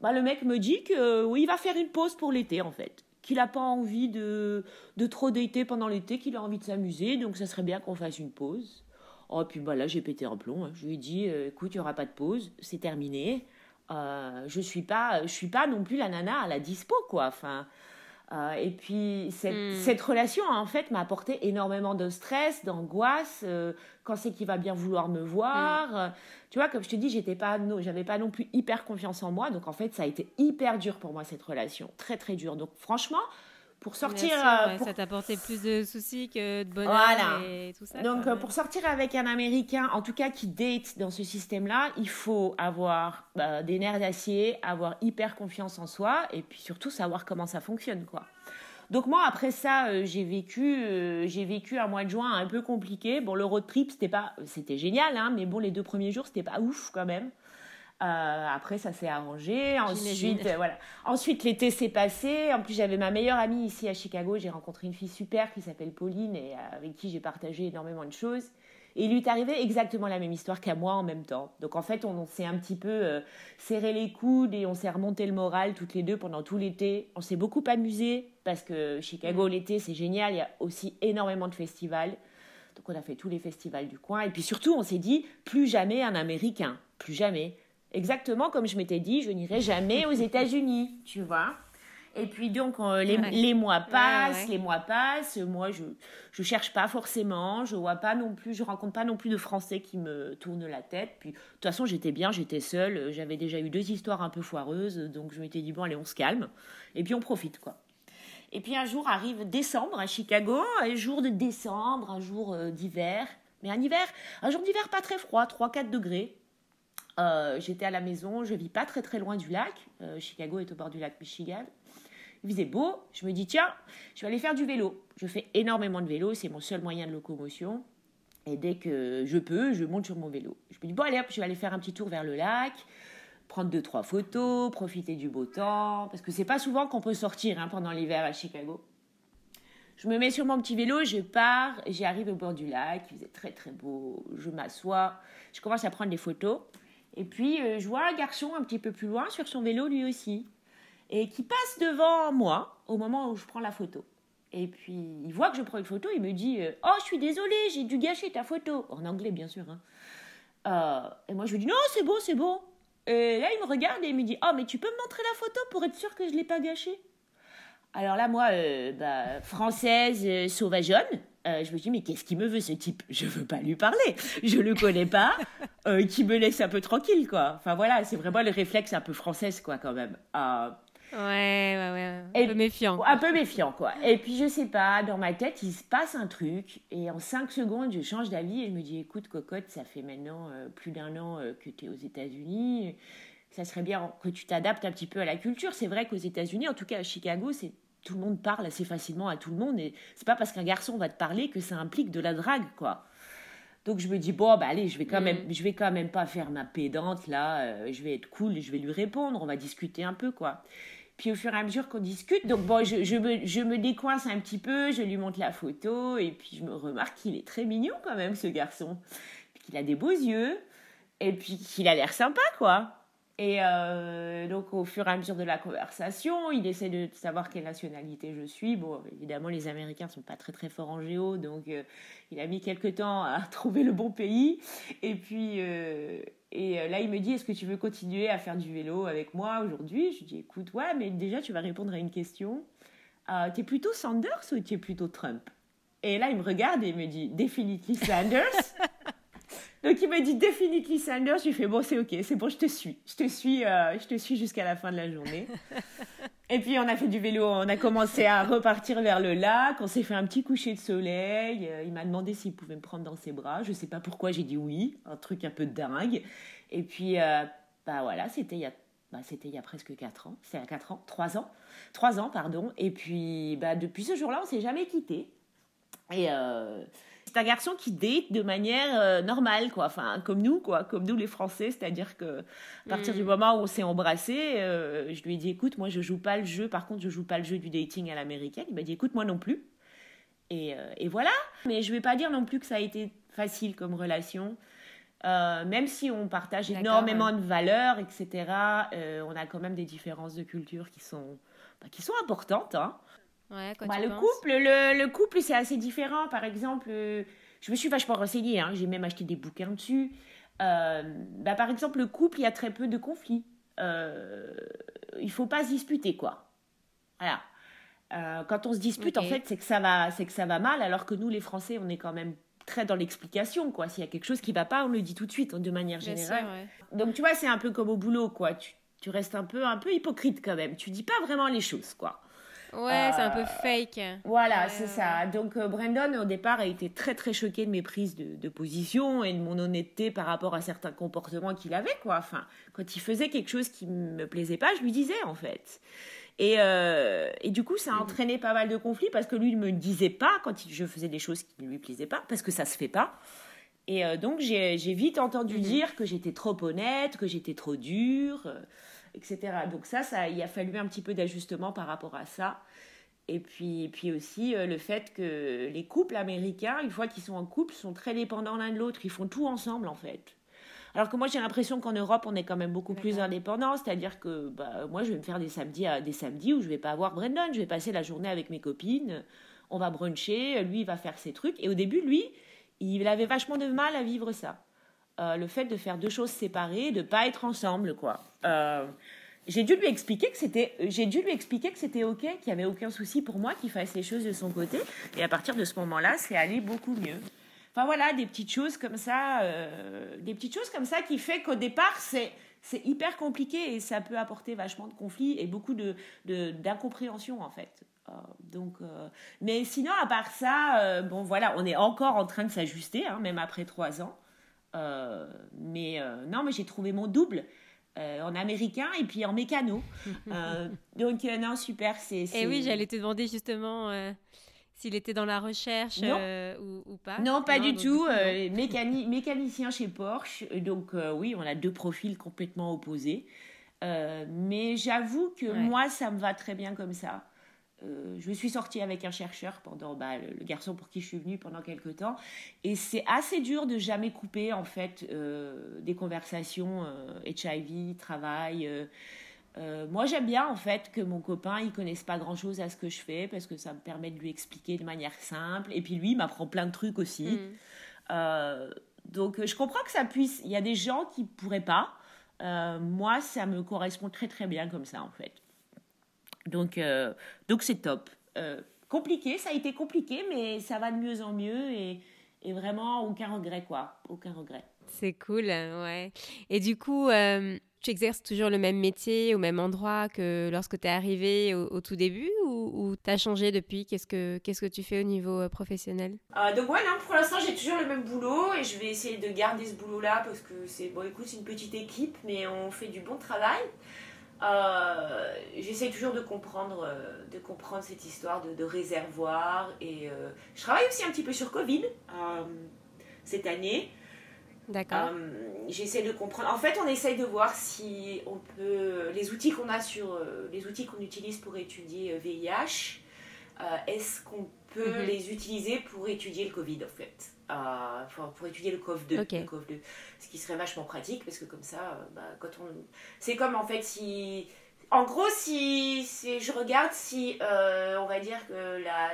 [SPEAKER 1] Bah, le mec me dit que oui, il va faire une pause pour l'été en fait. Qu'il n'a pas envie de, de trop dater pendant l'été, qu'il a envie de s'amuser, donc ça serait bien qu'on fasse une pause. Oh, puis bah, là, j'ai pété un plomb. Hein. Je lui ai dit euh, écoute, il n'y aura pas de pause, c'est terminé. Euh, je suis pas je suis pas non plus la nana à la dispo quoi enfin euh, et puis cette, hmm. cette, relation en fait m'a apporté énormément de stress, d'angoisse. Euh, quand c'est qu'il va bien vouloir me voir, hmm. tu vois, comme je te dis, j'étais pas, j'avais pas non plus hyper confiance en moi. Donc en fait, ça a été hyper dur pour moi cette relation, très très dur. Donc franchement, pour sortir.
[SPEAKER 2] Euh, ça t'a apporté plus de soucis que de bonheur et tout ça.
[SPEAKER 1] Donc, euh, pour sortir avec un Américain, en tout cas qui date dans ce système-là, il faut avoir bah, des nerfs d'acier, avoir hyper confiance en soi et puis surtout savoir comment ça fonctionne, quoi. Donc moi après ça euh, j'ai vécu j'ai vécu un mois de juin un peu compliqué. Bon le road trip c'était pas c'était génial hein, mais bon les deux premiers jours c'était pas ouf quand même. Euh, après, ça s'est arrangé. Ensuite, euh, voilà. Ensuite, l'été s'est passé. En plus, j'avais ma meilleure amie ici à Chicago. J'ai rencontré une fille super qui s'appelle Pauline et euh, avec qui j'ai partagé énormément de choses. Et il lui est arrivé exactement la même histoire qu'à moi en même temps. Donc en fait, on, s'est un petit peu serré les coudes et on s'est remonté le moral toutes les deux pendant tout l'été. On s'est beaucoup amusé parce que Chicago, mm. l'été, c'est génial. Il y a aussi énormément de festivals. Donc on a fait tous les festivals du coin. Et puis surtout, on s'est dit, plus jamais un Américain. Plus jamais. Exactement comme je m'étais dit, je n'irai jamais aux États-Unis, tu vois? Et puis donc euh, les, les, mois passent, les mois passent. Moi, je je cherche pas forcément, je vois pas non plus, je rencontre pas non plus de Français qui me tournent la tête. Puis de toute façon, j'étais bien, j'étais seule, j'avais déjà eu deux histoires un peu foireuses, donc je m'étais dit bon allez, on se calme et puis on profite quoi. Et puis un jour arrive décembre à Chicago, un jour de décembre, un jour euh, d'hiver, mais un hiver, un jour d'hiver pas très froid, 3-4 degrés. Euh, j'étais à la maison, je vis pas très très loin du lac. Euh, Chicago est au bord du lac Michigan. Il faisait beau. Je me dis, tiens, je vais aller faire du vélo. Je fais énormément de vélo, c'est mon seul moyen de locomotion. Et dès que je peux, je monte sur mon vélo. Je me dis, bon, allez hop, je vais aller faire un petit tour vers le lac, prendre deux, trois photos, profiter du beau temps. Parce que c'est pas souvent qu'on peut sortir hein, pendant l'hiver à Chicago. Je me mets sur mon petit vélo, je pars, j'arrive au bord du lac, il faisait très très beau, je m'assois, je commence à prendre des photos. Et puis, euh, je vois un garçon un petit peu plus loin sur son vélo lui aussi, et qui passe devant moi au moment où je prends la photo. Et puis, il voit que je prends une photo, il me dit euh, Oh, je suis désolé, j'ai dû gâcher ta photo. En anglais, bien sûr. Hein. Euh, et moi, je lui dis Non, c'est bon, c'est bon. Et là, il me regarde et il me dit Oh, mais tu peux me montrer la photo pour être sûr que je ne l'ai pas gâchée? Alors là, moi, bah, française, sauvageonne, euh, je me dis, mais qu'est-ce qu'il me veut ce type? Je veux pas lui parler. Je le connais pas. Euh, qui me laisse un peu tranquille, quoi. Enfin voilà, c'est vraiment le réflexe un peu française, quoi, quand même.
[SPEAKER 2] Euh, ouais, ouais, ouais. Un peu méfiant.
[SPEAKER 1] Un peu méfiant, quoi. Et puis, je sais pas, dans ma tête, il se passe un truc. Et en cinq secondes, je change d'avis et je me dis, écoute, cocotte, ça fait maintenant plus d'un an que tu es aux États-Unis. Ça serait bien que tu t'adaptes un petit peu à la culture. C'est vrai qu'aux États-Unis, en tout cas à Chicago, c'est tout le monde parle assez facilement à tout le monde et c'est pas parce qu'un garçon va te parler que ça implique de la drague quoi. Donc je me dis bon bah allez je vais quand mm. même je vais quand même pas faire ma pédante là euh, je vais être cool je vais lui répondre on va discuter un peu quoi. Puis au fur et à mesure qu'on discute donc bon je, je, me, je me décoince un petit peu je lui montre la photo et puis je me remarque qu'il est très mignon quand même ce garçon qu'il a des beaux yeux et puis qu'il a l'air sympa quoi. Et euh, donc, au fur et à mesure de la conversation, il essaie de savoir quelle nationalité je suis. Bon, évidemment, les Américains sont pas très très forts en géo, donc euh, il a mis quelques temps à trouver le bon pays. Et puis, euh, et là, il me dit Est-ce que tu veux continuer à faire du vélo avec moi aujourd'hui? Je lui dis Écoute, ouais, mais déjà, tu vas répondre à une question. tu es plutôt Sanders ou tu es plutôt Trump? Et là, il me regarde et il me dit Definitely Sanders. Donc il m'a dit Definitely Sanders. Je lui fais bon, c'est ok, c'est bon, je te suis. Je te suis, euh, je te suis jusqu'à la fin de la journée. Et puis on a fait du vélo, on a commencé à repartir vers le lac, on s'est fait un petit coucher de soleil. Euh, il m'a demandé s'il pouvait me prendre dans ses bras. Je sais pas pourquoi, j'ai dit oui, un truc un peu dingue. Et puis, euh, bah voilà, c'était il y a bah, c'était il y a presque 4 ans, c'est à 4 ans, 3 ans, 3 ans, pardon. Et puis, bah, depuis ce jour-là, on s'est jamais quitté. Et c'est un garçon qui date de manière euh, normale, quoi. Enfin, comme nous, quoi. Comme nous, les Français. C'est-à-dire que, à partir du mm. moment où on s'est embrassé, euh, je lui ai dit, écoute, moi, je joue pas le jeu. Par contre, je joue pas le jeu du dating à l'américaine. Il m'a dit, écoute, moi non plus. Et, euh, et, voilà. Mais je vais pas dire non plus que ça a été facile comme relation. même si on partage énormément de valeurs, etc., on a quand même des différences de culture qui sont, bah, qui sont importantes. Hein.
[SPEAKER 2] Bah,
[SPEAKER 1] le, couple, le, le, couple, c'est assez différent. Par exemple, euh, je me suis vachement renseignée, hein, j'ai même acheté des bouquins dessus. Euh, bah, par exemple, le couple, il y a très peu de conflits. Euh, il faut pas se disputer, quoi. Voilà. Euh, quand on se dispute, en fait, c'est que ça va, c'est que ça va mal, alors que nous, les Français, on est quand même très dans l'explication, quoi. S'il y a quelque chose qui va pas, on le dit tout de suite, de manière générale. Donc, tu vois, c'est un peu comme au boulot, quoi. Tu, tu restes un peu, un peu hypocrite quand même. Tu dis pas vraiment les choses, quoi.
[SPEAKER 2] Ouais, c'est un peu euh, fake.
[SPEAKER 1] Voilà, c'est ça. Donc euh, Brandon, au départ, a été très très choqué de mes prises de, position et de mon honnêteté par rapport à certains comportements qu'il avait, quoi. Enfin, quand il faisait quelque chose qui me plaisait pas, je lui disais, en fait. Et, euh, et du coup, ça a entraîné pas mal de conflits parce que lui ne me disait pas quand je faisais des choses qui ne lui plaisaient pas, parce que ça se fait pas. Et donc, j'ai vite entendu mhm. dire que j'étais trop honnête, que j'étais trop dure etc. Donc ça, ça, il a fallu un petit peu d'ajustement par rapport à ça. Et puis, puis aussi euh, le fait que les couples américains, une fois qu'ils sont en couple, sont très dépendants l'un de l'autre. Ils font tout ensemble, en fait. Alors que moi, j'ai l'impression qu'en Europe, on est quand même beaucoup plus indépendant. C'est-à-dire que bah, moi, je vais me faire des samedis, des samedis où je vais pas avoir Brendan. Je vais passer la journée avec mes copines. On va bruncher. Lui, il va faire ses trucs. Et au début, lui, il avait vachement de mal à vivre ça. Euh, le fait de faire deux choses séparées, de pas être ensemble, quoi. Euh, j'ai dû lui expliquer que c'était, j'ai dû lui expliquer que c'était ok, qu'il y avait aucun souci pour moi, qu'il fasse les choses de son côté. Et à partir de ce moment-là, c'est allé beaucoup mieux. Enfin voilà, des petites choses comme ça, euh, des petites choses comme ça qui fait qu'au départ c'est c'est hyper compliqué et ça peut apporter vachement de conflits et beaucoup de d'incompréhension en fait. donc, mais sinon à part ça, bon voilà, on est encore en train de s'ajuster, hein, même après trois ans. Euh, mais euh, non, mais j'ai trouvé mon double. Euh, en américain et puis en mécano. donc non, super. C'est, Et
[SPEAKER 2] eh oui, j'allais te demander justement s'il était dans la recherche ou, pas.
[SPEAKER 1] Non, pas du tout. mécanicien chez Porsche. Donc oui, on a deux profils complètement opposés. mais j'avoue que moi, ça me va très bien comme ça. Euh, je me suis sortie avec un chercheur pendant bah, le, garçon pour qui je suis venue pendant quelques temps. Et c'est assez dur de jamais couper en fait euh, des conversations HIV euh, travail moi j'aime bien en fait que mon copain il connaisse pas grand chose à ce que je fais parce que ça me permet de lui expliquer de manière simple. Et puis lui il m'apprend plein de trucs aussi. Mm. donc je comprends que ça puisse il y a des gens qui pourraient pas. Moi ça me correspond très très bien comme ça en fait donc, euh, donc c'est top. Euh, compliqué, ça a été compliqué, mais ça va de mieux en mieux et, et vraiment aucun regret, quoi. Aucun regret.
[SPEAKER 2] C'est cool, ouais. Et du coup, euh, tu exerces toujours le même métier au même endroit que lorsque tu es arrivé au, tout début ou, tu as changé depuis? Qu'est-ce que Qu'est-ce que tu fais au niveau professionnel?
[SPEAKER 1] Donc, ouais, non, pour l'instant, j'ai toujours le même boulot et je vais essayer de garder ce boulot-là parce que c'est, bon, écoute, c'est une petite équipe, mais on fait du bon travail. Euh, j'essaie toujours de comprendre, euh, de comprendre cette histoire de, réservoir. Et euh, je travaille aussi un petit peu sur Covid cette année.
[SPEAKER 2] D'accord.
[SPEAKER 1] j'essaie de comprendre. En fait, on essaye de voir si on peut. Les outils qu'on a sur. les outils qu'on utilise pour étudier VIH. est-ce qu'on peut
[SPEAKER 2] Mhm.
[SPEAKER 1] les utiliser pour étudier le Covid en fait Euh, pour étudier le COV2,
[SPEAKER 2] Ok.
[SPEAKER 1] le COV2, ce qui serait vachement pratique parce que comme ça, euh, bah, quand on, c'est comme en fait si, en gros si, si je regarde si, euh, on va dire que la,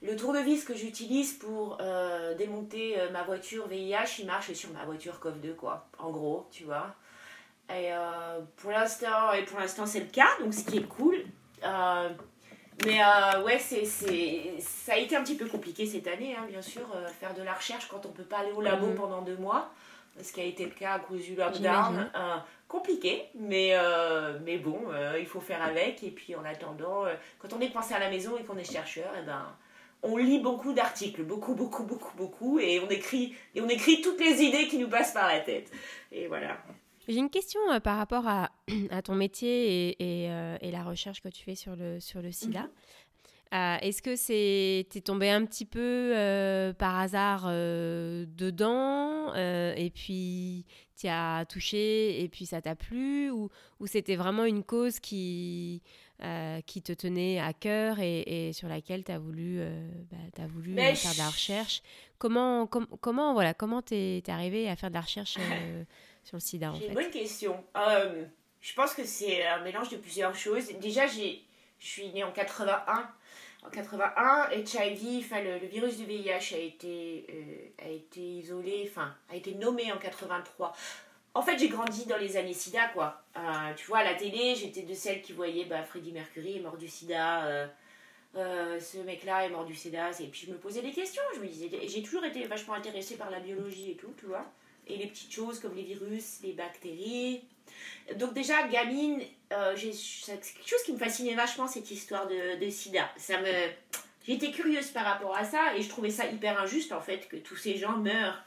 [SPEAKER 1] le tournevis que j'utilise pour euh, démonter euh, ma voiture VIH, il marche sur ma voiture COV2 quoi, en gros, tu vois. Et euh, pour l'instant, et pour l'instant c'est le cas, donc ce qui est cool. Mais euh, ouais, c'est, c'est, ça a été un petit peu compliqué cette année, hein, bien sûr, euh, faire de la recherche quand on peut pas aller au labo
[SPEAKER 2] Mhm.
[SPEAKER 1] pendant deux mois, ce qui a été le cas à cause du lockdown. Euh, compliqué, mais, euh, mais bon, il faut faire avec. Et puis en attendant, quand on est coincé à la maison et qu'on est chercheur, eh ben, on lit beaucoup d'articles, beaucoup, beaucoup, beaucoup, beaucoup, et on écrit, et on écrit toutes les idées qui nous passent par la tête. Et voilà.
[SPEAKER 2] J'ai une question euh, par rapport à, à ton métier et, et, euh, et la recherche que tu fais sur le, sur le sida.
[SPEAKER 1] Mhm.
[SPEAKER 2] Euh, Est-ce que c'est t'es tombé un petit peu euh, par hasard euh, dedans et puis tu as touché et puis ça t'a plu ou, ou c'était vraiment une cause qui, qui te tenait à cœur et, et sur laquelle tu as voulu, bah, t'as voulu
[SPEAKER 1] Mais
[SPEAKER 2] faire de la recherche? Comment, com- comment voilà, comment t'es es arrivé à faire de la recherche sur le sida en
[SPEAKER 1] J'ai
[SPEAKER 2] fait
[SPEAKER 1] une bonne question. Euh, je pense que c'est un mélange de plusieurs choses. Déjà, j'ai, je suis née en 81. En 81, HIV, enfin le, le virus du VIH a été, euh, a été isolé, enfin a été nommé en 83. En fait, j'ai grandi dans les années SIDA, quoi. Euh, tu vois, à la télé, j'étais de celles qui voyaient bah, Freddie Mercury est mort du SIDA. euh, ce mec-là est mort du SIDA. Et puis je me posais des questions. Je me disais, j'ai toujours été vachement intéressée par la biologie et tout, tu vois. Et les petites choses comme les virus, les bactéries. Donc déjà, gamine, euh, c'est quelque chose qui me fascinait vachement, cette histoire de, sida. Ça me... J'étais curieuse par rapport à ça et je trouvais ça hyper injuste en fait que tous ces gens meurent.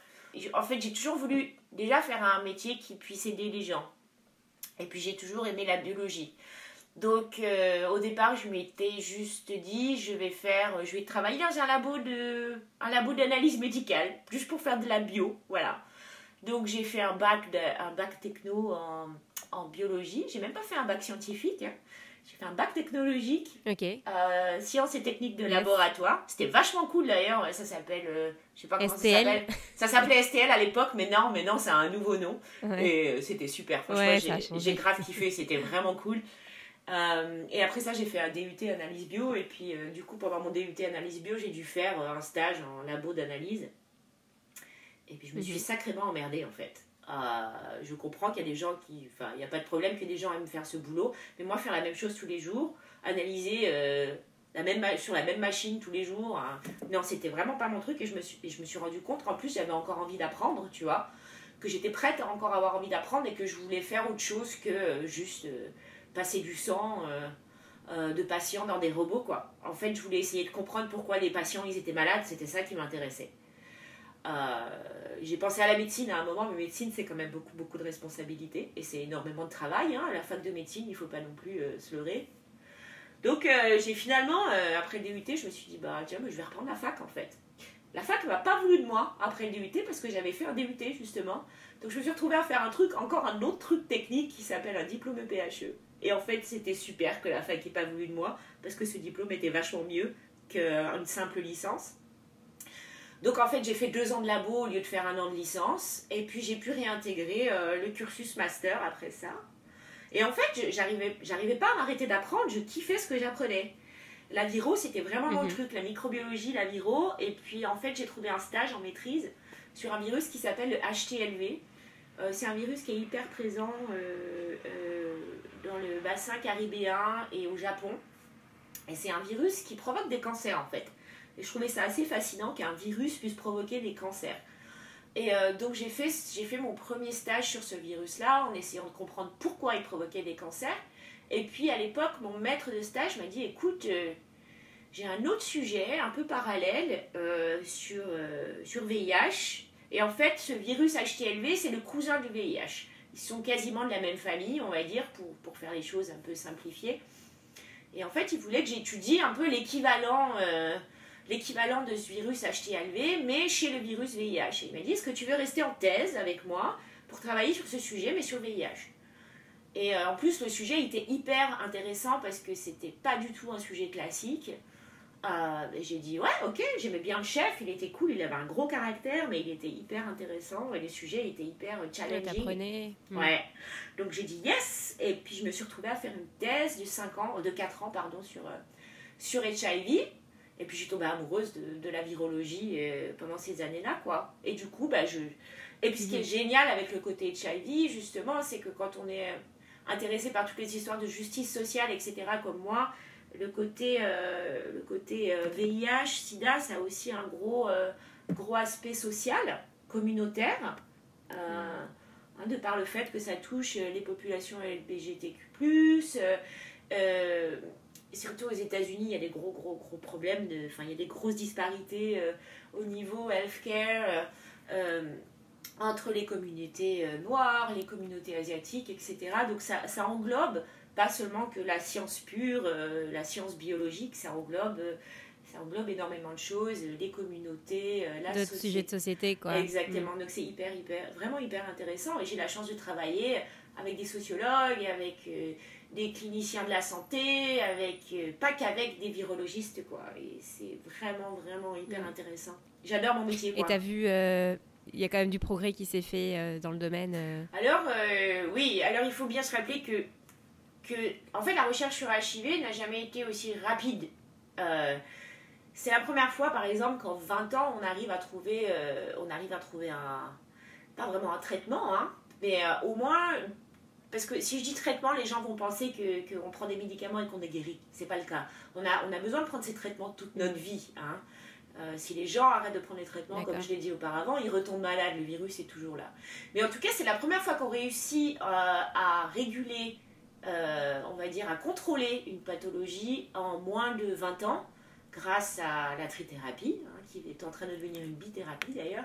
[SPEAKER 1] En fait, j'ai toujours voulu déjà faire un métier qui puisse aider les gens. Et puis j'ai toujours aimé la biologie. Donc euh, au départ, je m'étais juste dit, je vais faire, je vais travailler dans un labo de, un labo d'analyse médicale, juste pour faire de la bio, voilà. Donc j'ai fait un bac, de, un bac techno en, en biologie. J'ai même pas fait un bac scientifique. hein. J'ai fait un bac technologique,
[SPEAKER 2] Ok.
[SPEAKER 1] euh, sciences et techniques de
[SPEAKER 2] Yes.
[SPEAKER 1] laboratoire. C'était vachement cool d'ailleurs. Ça s'appelle, euh, je sais pas comment
[SPEAKER 2] STL.
[SPEAKER 1] ça s'appelle. Ça s'appelait STL à l'époque, mais non, mais non, c'est un nouveau nom.
[SPEAKER 2] Ouais.
[SPEAKER 1] Et euh, c'était super. Franchement,
[SPEAKER 2] Ouais, ça a
[SPEAKER 1] j'ai- grave kiffé. C'était vraiment cool. Euh, et après ça, j'ai fait un DUT analyse bio. Et puis, du coup, pendant mon DUT analyse bio, j'ai dû faire un stage en labo d'analyse. Et puis, je me suis sacrément emmerdée, en fait. Euh, je comprends qu'il y a des gens qui. Enfin, il n'y a pas de problème que des gens aiment faire ce boulot. Mais moi, faire la même chose tous les jours, analyser euh, la même sur la même machine tous les jours, hein, non, c'était vraiment pas mon truc. Et je me suis, et je me suis rendu compte qu'en plus, j'avais encore envie d'apprendre, tu vois. Que j'étais prête à encore avoir envie d'apprendre et que je voulais faire autre chose que euh, juste passer du sang. de patients dans des robots quoi. En fait, je voulais essayer de comprendre pourquoi les patients ils étaient malades, c'était ça qui m'intéressait. Euh, j'ai pensé à la médecine à un moment, mais médecine c'est quand même beaucoup beaucoup de responsabilités et c'est énormément de travail. Hein. À la fac de médecine, il faut pas non plus euh, se leurrer. Donc euh, j'ai finalement, après le DUT, je me suis dit bah tiens, mais je vais reprendre la fac en fait. La fac m'a pas voulu de moi après le DUT parce que j'avais fait un DUT justement. Donc je me suis retrouvée à faire un truc, encore un autre truc technique qui s'appelle un diplôme E PHE. Et en fait, c'était super que la fac n'ait pas voulu de moi parce que ce diplôme était vachement mieux qu'une simple licence. Donc en fait, j'ai fait deux ans de labo au lieu de faire un an de licence. Et puis j'ai pu réintégrer euh, le cursus master après ça. Et en fait, j'arrivais, j'arrivais pas à m'arrêter d'apprendre. Je kiffais ce que j'apprenais. La viro, c'était vraiment mon
[SPEAKER 2] Mhm.
[SPEAKER 1] truc. La microbiologie, la viro. Et puis en fait, j'ai trouvé un stage en maîtrise sur un virus qui s'appelle le HTLV. Euh, c'est un virus qui est hyper présent euh, euh, dans le bassin caribéen et au Japon. Et c'est un virus qui provoque des cancers en fait. Et je trouvais ça assez fascinant qu'un virus puisse provoquer des cancers. Et euh, donc j'ai fait, mon premier stage sur ce virus-là en essayant de comprendre pourquoi il provoquait des cancers. Et puis à l'époque, mon maître de stage m'a dit écoute, euh, j'ai un autre sujet un peu parallèle euh, sur, sur VIH. Et en fait, ce virus HTLV, c'est le cousin du VIH. Ils sont quasiment de la même famille, on va dire, pour, pour faire les choses un peu simplifiées. Et en fait, il voulait que j'étudie un peu l'équivalent l'équivalent de ce virus HTLV, mais chez le virus VIH. Et il m'a dit, est-ce que tu veux rester en thèse avec moi pour travailler sur ce sujet, mais sur le VIH Et euh, en plus, le sujet était hyper intéressant parce que c'était pas du tout un sujet classique. Euh, j'ai dit ouais, ok, j'aimais bien le chef, il était cool, il avait un gros caractère, mais il était hyper intéressant et les sujets étaient hyper challenging.
[SPEAKER 2] Hmm.
[SPEAKER 1] Ouais. Donc j'ai dit yes, et puis je me suis retrouvée à faire une thèse de 5 ans, de 4 ans, pardon, sur, euh, sur HIV. Et puis j'ai tombé amoureuse de, de la virologie euh, pendant ces années-là, quoi. Et du coup, bah, je. Et puis ce qui est génial avec le côté HIV, justement, c'est que quand on est intéressé par toutes les histoires de justice sociale, etc., comme moi, le côté, euh, le côté euh, VIH, SIDA, ça a aussi un gros, euh, gros aspect social, communautaire, euh, hein, de par le fait que ça touche les populations LGBTQ+, euh, euh, surtout aux États-Unis, il y a des gros, gros, gros problèmes, de, enfin, il y a des grosses disparités euh, au niveau healthcare. euh, euh, entre les communautés noires, les communautés asiatiques, etc. Donc ça, ça englobe pas seulement que la science pure, euh, la science biologique, ça englobe, ça englobe énormément de choses, les communautés, la
[SPEAKER 2] D'autres
[SPEAKER 1] société.
[SPEAKER 2] sujets de société, quoi.
[SPEAKER 1] Exactement, donc c'est hyper, hyper, vraiment hyper intéressant. Et j'ai la chance de travailler avec des sociologues, avec des cliniciens de la santé, avec euh, pas qu'avec des virologistes, quoi. Et c'est vraiment, vraiment hyper intéressant. J'adore mon métier,
[SPEAKER 2] Et
[SPEAKER 1] quoi.
[SPEAKER 2] tu as vu, euh, il y a quand même du progrès qui s'est fait euh, dans le domaine. euh.
[SPEAKER 1] Alors, euh, oui, alors il faut bien se rappeler que, que, en fait, la recherche sur HIV n'a jamais été aussi rapide. Euh, c'est la première fois, par exemple, qu'en 20 ans, on arrive à trouver, euh, on arrive à trouver un, pas vraiment un traitement, hein, mais euh, au moins, parce que si je dis traitement, les gens vont penser que qu'on prend des médicaments et qu'on est guéri. C'est pas le cas. On a, on a besoin de prendre ces traitements toute notre vie. Hein. Euh, si les gens arrêtent de prendre les traitements, comme je l'ai dit auparavant, ils retombent malades, le virus est toujours là. Mais en tout cas, c'est la première fois qu'on réussit euh, à réguler, euh, on va dire, à contrôler une pathologie en moins de 20 ans, grâce à la trithérapie, hein, qui est en train de devenir une bithérapie d'ailleurs.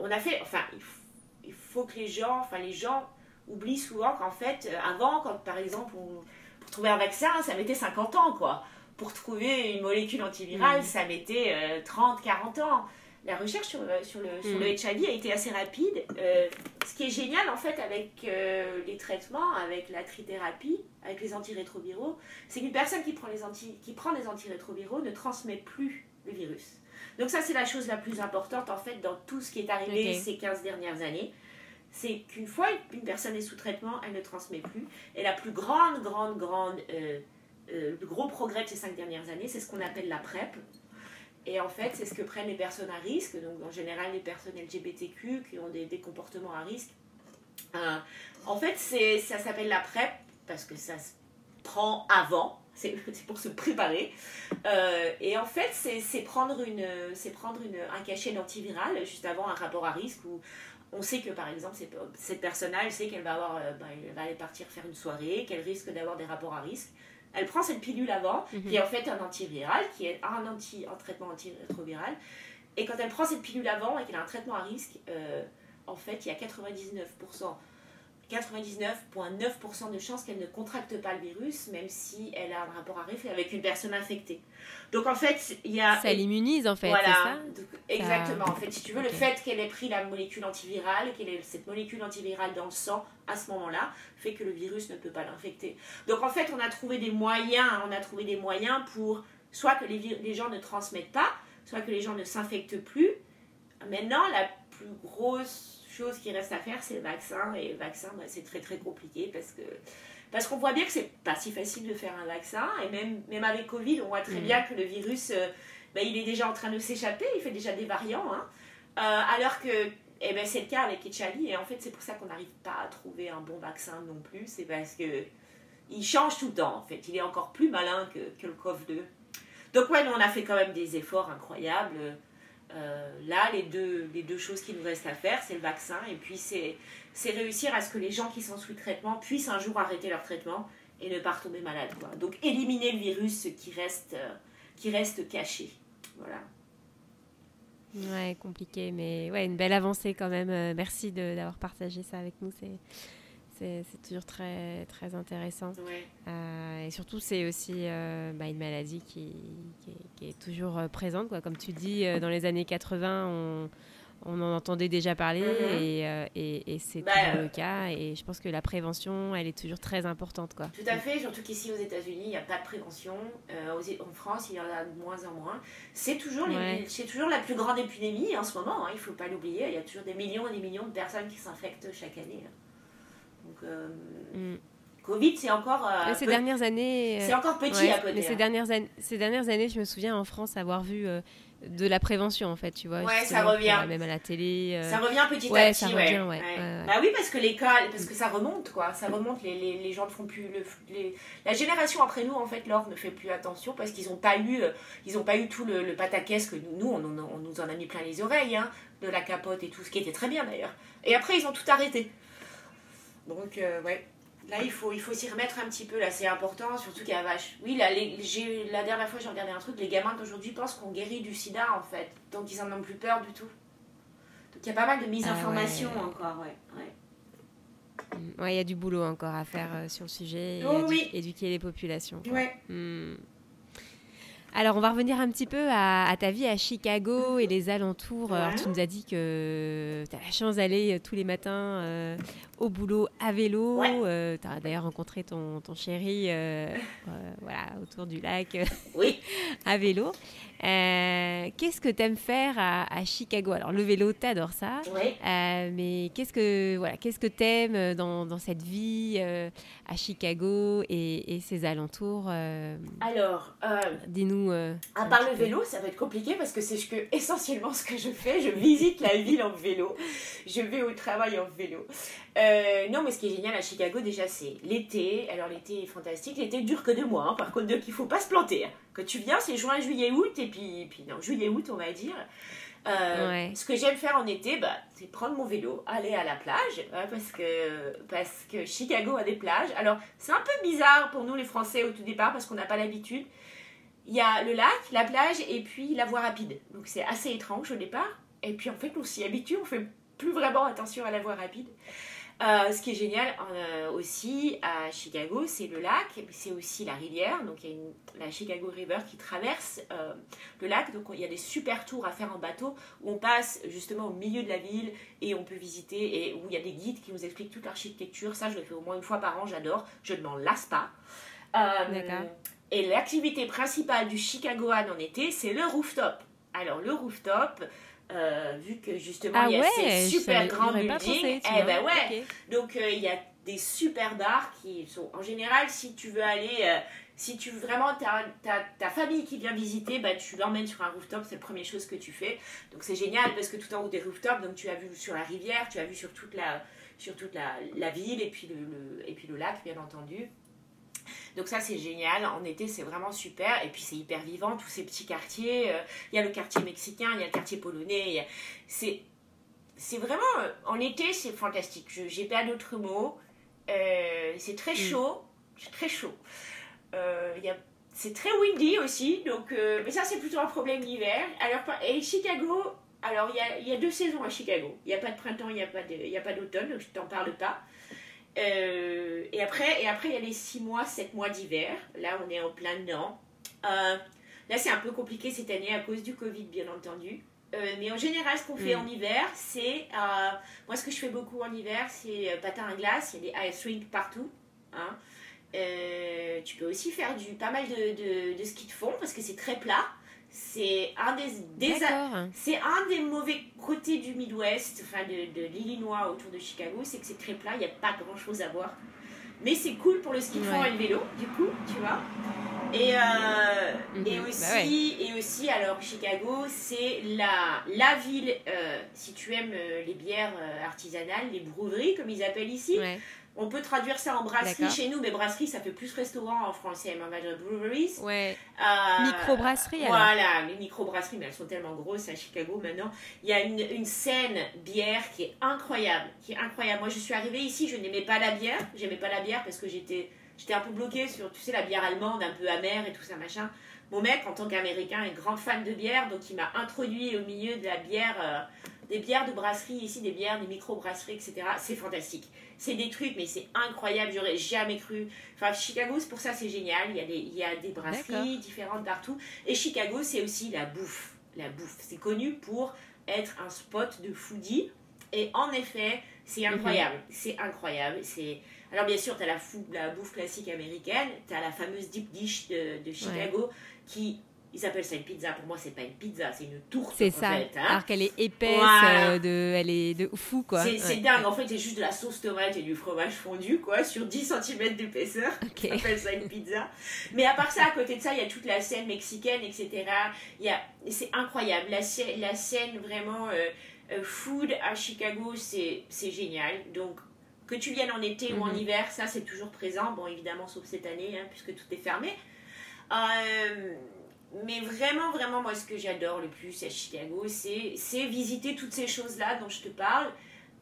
[SPEAKER 1] On a fait, enfin, il, f- il faut que les gens, enfin, les gens oublient souvent qu'en fait, euh, avant, quand par exemple, on, pour trouver un vaccin, ça mettait 50 ans, quoi. Pour trouver une molécule antivirale,
[SPEAKER 2] Mhm.
[SPEAKER 1] ça mettait euh, 30, 40 ans la recherche sur, le- sur, le, sur le
[SPEAKER 2] Mm.
[SPEAKER 1] HIV a été assez rapide. Euh, ce qui est génial en fait avec euh, les traitements, avec la trithérapie, avec les antirétroviraux, c'est qu'une personne qui prend, les anti, qui prend des antirétroviraux ne transmet plus le virus. Donc ça c'est la chose la plus importante en fait dans tout ce qui est arrivé ces 15 dernières années. C'est qu'une fois une personne est sous traitement, elle ne transmet plus. Et la plus grande, grande, grande, euh, euh, gros progrès de ces cinq dernières années, c'est ce qu'on appelle la PrEP. Et en fait, c'est ce que prennent les personnes à risque, donc en général les personnes LGBTQ qui ont des, des comportements à risque. Euh, en fait, ça s'appelle la PrEP parce que ça se prend avant, c'est, pour se préparer. Euh, et en fait, c'est, prendre, une, prendre une, un cachet d'antiviral juste avant un rapport à risque où on sait que par exemple, cette, personne-là, elle sait qu'elle va, avoir, euh, bah, elle va aller partir faire une soirée, qu'elle risque d'avoir des rapports à risque. Elle prend cette pilule avant,
[SPEAKER 2] Mhm.
[SPEAKER 1] qui est en fait un antiviral, qui est un, anti, un traitement antirétroviral. Et quand elle prend cette pilule avant et qu'elle a un traitement à risque, euh, en fait, il y a 99%, 99,9% de chances qu'elle ne contracte pas le virus, même si elle a un rapport à avec une personne infectée. Donc en fait, il y a...
[SPEAKER 2] Ça l'immunise en fait,
[SPEAKER 1] Voilà,
[SPEAKER 2] c'est ça
[SPEAKER 1] Donc, exactement. En fait, si tu veux, le fait qu'elle ait pris la molécule antivirale, qu'elle ait cette molécule antivirale dans le sang à ce moment-là, fait que le virus ne peut pas l'infecter. Donc en fait, on a trouvé des moyens, on a trouvé des moyens pour soit que les, les gens ne transmettent pas, soit que les gens ne s'infectent plus. Maintenant, la plus grosse chose qui reste à faire, c'est le vaccin. Et le vaccin, bah, c'est très très compliqué parce que parce qu'on voit bien que c'est pas si facile de faire un vaccin. Et même, même avec Covid, on voit très
[SPEAKER 2] Mhm.
[SPEAKER 1] bien que le virus, euh, bah, il est déjà en train de s'échapper, il fait déjà des variants. hein. Euh, alors que eh ben, c'est le cas avec HIV. Et en fait, c'est pour ça qu'on n'arrive pas à trouver un bon vaccin non plus. C'est parce que il change tout le temps, en fait. Il est encore plus malin que, que le COV2. Donc, ouais, nous, on a fait quand même des efforts incroyables. Euh, là, les deux, les deux choses qui nous restent à faire, c'est le vaccin et puis c'est réussir à ce que les gens qui sont sous traitement puissent un jour arrêter leur traitement et ne pas retomber malade. Donc, éliminer le virus qui reste, euh, qui reste caché. Voilà.
[SPEAKER 2] Ouais, compliqué, mais ouais, une belle avancée quand même. Euh, merci d'avoir partagé ça avec nous. C'est toujours très très intéressant.
[SPEAKER 1] Ouais.
[SPEAKER 2] Euh, et surtout, c'est aussi euh, bah, une maladie qui, qui, est, qui est toujours euh, présente. Quoi. Comme tu dis, euh, dans les années 80, on, on en entendait déjà parler
[SPEAKER 1] Mhm.
[SPEAKER 2] et, et, et c'est
[SPEAKER 1] Bah,
[SPEAKER 2] toujours le cas. Et je pense que la prévention, elle est toujours très importante. Quoi.
[SPEAKER 1] Tout à fait, surtout qu'ici aux États-Unis, il n'y a pas de prévention. En France, il y en a de moins en moins. C'est toujours, les-
[SPEAKER 2] Ouais.
[SPEAKER 1] c'est toujours la plus grande épidémie en ce moment, hein, il ne faut pas l'oublier. Il y a toujours des millions et des millions de personnes qui s'infectent chaque année. hein. Donc, euh,
[SPEAKER 2] Mm.
[SPEAKER 1] Covid, c'est encore, euh,
[SPEAKER 2] ces dernières années. euh,
[SPEAKER 1] c'est encore petit
[SPEAKER 2] ouais,
[SPEAKER 1] à côté.
[SPEAKER 2] mais ces
[SPEAKER 1] hein.
[SPEAKER 2] dernières, années, ces dernières années, je me souviens en France avoir vu de la prévention, en fait, tu vois.
[SPEAKER 1] Ouais, ça revient.
[SPEAKER 2] Même à la télé.
[SPEAKER 1] Ça revient petit
[SPEAKER 2] ouais,
[SPEAKER 1] à petit,
[SPEAKER 2] ça revient, ouais.
[SPEAKER 1] Bah oui, parce que l'école, parce que ça remonte, quoi. Ça remonte, les, les, les gens ne font plus... Le, les- la génération après nous, en fait, Laure ne fait plus attention parce qu'ils n'ont pas eu ils ont pas eu tout le, le pataquès que nous, on nous en a mis plein les oreilles, hein, de la capote et tout, ce qui était très bien, d'ailleurs. Et après, ils ont tout arrêté. Donc, euh, ouais. Là, il faut, il faut s'y remettre un petit peu, là, c'est important, surtout qu'il y a vache. Oui, là, les- j'ai- la dernière fois, j'ai regardé un truc, les gamins d'aujourd'hui pensent qu'on guérit du sida, en fait. Donc, ils en ont plus peur du tout. Donc, il y a pas mal de
[SPEAKER 2] Ah
[SPEAKER 1] misinformation
[SPEAKER 2] ouais.
[SPEAKER 1] encore, ouais. ouais.
[SPEAKER 2] mm, Ouais, il y a du boulot encore à faire euh, sur le sujet et
[SPEAKER 1] Oh oui.
[SPEAKER 2] éduquer les populations. quoi.
[SPEAKER 1] Ouais.
[SPEAKER 2] Hmm. Alors, on va revenir un petit peu à, à ta vie à Chicago et les alentours. Alors,
[SPEAKER 1] Ouais.
[SPEAKER 2] tu nous as dit que tu as la chance d'aller euh, tous les matins euh, au boulot à vélo.
[SPEAKER 1] Ouais.
[SPEAKER 2] tu as d'ailleurs rencontré ton, ton chéri euh, euh, voilà, autour du lac euh,
[SPEAKER 1] Oui.
[SPEAKER 2] à vélo. Euh, qu'est-ce que tu aimes faire à, à Chicago? Alors, le vélo, tu adores ça.
[SPEAKER 1] Oui.
[SPEAKER 2] Euh, mais qu'est-ce que voilà, qu'est-ce que t'aimes dans, dans cette vie euh, à Chicago et, et ses alentours euh,
[SPEAKER 1] Alors, euh,
[SPEAKER 2] Dis-nous. euh,
[SPEAKER 1] à part le vélo, ça va être compliqué parce que c'est ce que, essentiellement ce que je fais. Je visite la ville en vélo. Je vais au travail en vélo. Euh, non, mais ce qui est génial à Chicago, déjà, c'est l'été. Alors, l'été est fantastique. L'été dure que deux mois. hein. Par contre, donc, il faut pas se planter. Quand tu viens, c'est juin, juillet, août. Et puis, puis non, juillet, août, on va dire. Euh,
[SPEAKER 2] Ouais.
[SPEAKER 1] Ce que j'aime faire en été, bah, c'est prendre mon vélo, aller à la plage, hein, parce, que, parce que Chicago a des plages. Alors, c'est un peu bizarre pour nous les Français au tout départ, parce qu'on n'a pas l'habitude. Il y a le lac, la plage, et puis la voie rapide. Donc c'est assez étrange au départ. Et puis en fait, on s'y habitue, on fait plus vraiment attention à la voie rapide. Euh, ce qui est génial euh, aussi à Chicago, c'est le lac, c'est aussi la rivière. Donc il y a une- la Chicago River qui traverse euh, le lac. Donc il y a des super tours à faire en bateau où on passe justement au milieu de la ville et on peut visiter et où il y a des guides qui nous expliquent toute l'architecture. Ça, je le fais au moins une fois par an, j'adore. Je ne m'en lasse pas. Et l'activité principale du Chicagoan en été, c'est le rooftop. Alors le rooftop, euh, vu que justement
[SPEAKER 2] Ah
[SPEAKER 1] il y a
[SPEAKER 2] ouais,
[SPEAKER 1] ces super grands buildings, eh ben ouais, donc euh, il y a des super bars qui sont en général si tu veux aller euh, si tu vraiment t'as ta, ta famille qui vient visiter bah tu l'emmènes sur un rooftop c'est la première chose que tu fais. Donc c'est génial parce que tout en haut des rooftops donc tu as vu sur la rivière tu as vu sur toute la sur toute la, la ville et puis le, le- et puis le lac bien entendu donc ça c'est génial, en été c'est vraiment super et puis c'est hyper vivant tous ces petits quartiers, Euh, il y a le quartier mexicain, il y a le quartier polonais, a- c'est c'est vraiment euh, en été c'est fantastique, j'ai pas d'autres mots, Euh, c'est très chaud, c'est très chaud. Euh, y a c'est très windy aussi, donc mais ça c'est plutôt un problème d'hiver. Alors et Chicago, alors il y a, y a deux saisons à Chicago. Il n'y a pas de printemps, il n'y a pas d'automne, donc je t'en parle pas. Euh, et après, et après il y a les six mois, sept mois d'hiver. Là on est en plein dedans. Euh, là c'est un peu compliqué cette année à cause du Covid bien entendu. Euh, mais en général, ce qu'on fait
[SPEAKER 2] Mm.
[SPEAKER 1] en hiver, c'est. moi, ce que je fais beaucoup en hiver, c'est patin à glace. Il y a des ice rinks partout. hein. Tu peux aussi faire du, pas mal de, de, de ski de fond parce que c'est très plat. C'est un des, c'est un des mauvais côtés du Midwest, enfin de, de l'Illinois autour de Chicago, c'est que c'est très plat, il n'y a pas grand chose à voir. Mais c'est cool pour le ski de fond
[SPEAKER 2] Ouais.
[SPEAKER 1] et le vélo, du coup, tu vois. Et, euh,
[SPEAKER 2] Mhm.
[SPEAKER 1] et,
[SPEAKER 2] Bah
[SPEAKER 1] aussi, et aussi, alors Chicago, c'est la, la ville, euh, si tu aimes euh, les bières artisanales, les breweries, comme ils appellent ici,
[SPEAKER 2] Ouais.
[SPEAKER 1] On peut traduire ça en brasserie chez nous, mais brasserie, ça fait plus restaurant en français, dire breweries.
[SPEAKER 2] Ouais.
[SPEAKER 1] Euh,
[SPEAKER 2] Microbrasserie.
[SPEAKER 1] Voilà, les microbrasseries, mais elles sont tellement grosses à Chicago maintenant. Il y a une, une scène bière qui est incroyable, qui est incroyable. Moi, je suis arrivée ici, je n'aimais pas la bière. J'aimais pas la bière parce que j'étais, j'étais un peu bloquée sur, tu sais, la bière allemande, un peu amère et tout ça, machin. Mon mec, en tant qu'américain, est grand fan de bière, donc il m'a introduit au milieu de la bière, euh, des bières de brasserie ici, des bières, des microbrasseries, etc. C'est fantastique. C'est des trucs, mais c'est incroyable, j'aurais jamais cru. Enfin, Chicago, c'est pour ça, c'est génial. Il y a des, il y a des brasseries différentes partout. Et Chicago, c'est aussi la bouffe. La bouffe. C'est connu pour être un spot de foodie. Et en effet, c'est incroyable. C'est incroyable. C'est alors bien sûr, tu as la, la bouffe classique américaine, tu as la fameuse deep dish de, Chicago qui ils appellent ça une pizza. Pour moi, c'est pas une pizza, c'est une tourte.
[SPEAKER 2] C'est ça. Fait, hein. Alors qu'elle est épaisse, euh, de, elle est de fou, quoi.
[SPEAKER 1] C'est dingue. En fait, c'est juste de la sauce tomate et du fromage fondu, quoi, sur 10 cm d'épaisseur. Okay. On appelle ça une pizza. Mais à part ça, à côté de ça, il y a toute la scène mexicaine, etc. C'est incroyable. La, la scène vraiment euh, euh, food à Chicago, c'est génial. Donc, que tu viennes en été ou en mhm. hiver, ça c'est toujours présent. Bon, évidemment, sauf cette année, hein, puisque tout est fermé. Euh, mais vraiment, vraiment, moi, ce que j'adore le plus à Chicago, c'est visiter toutes ces choses-là dont je te parle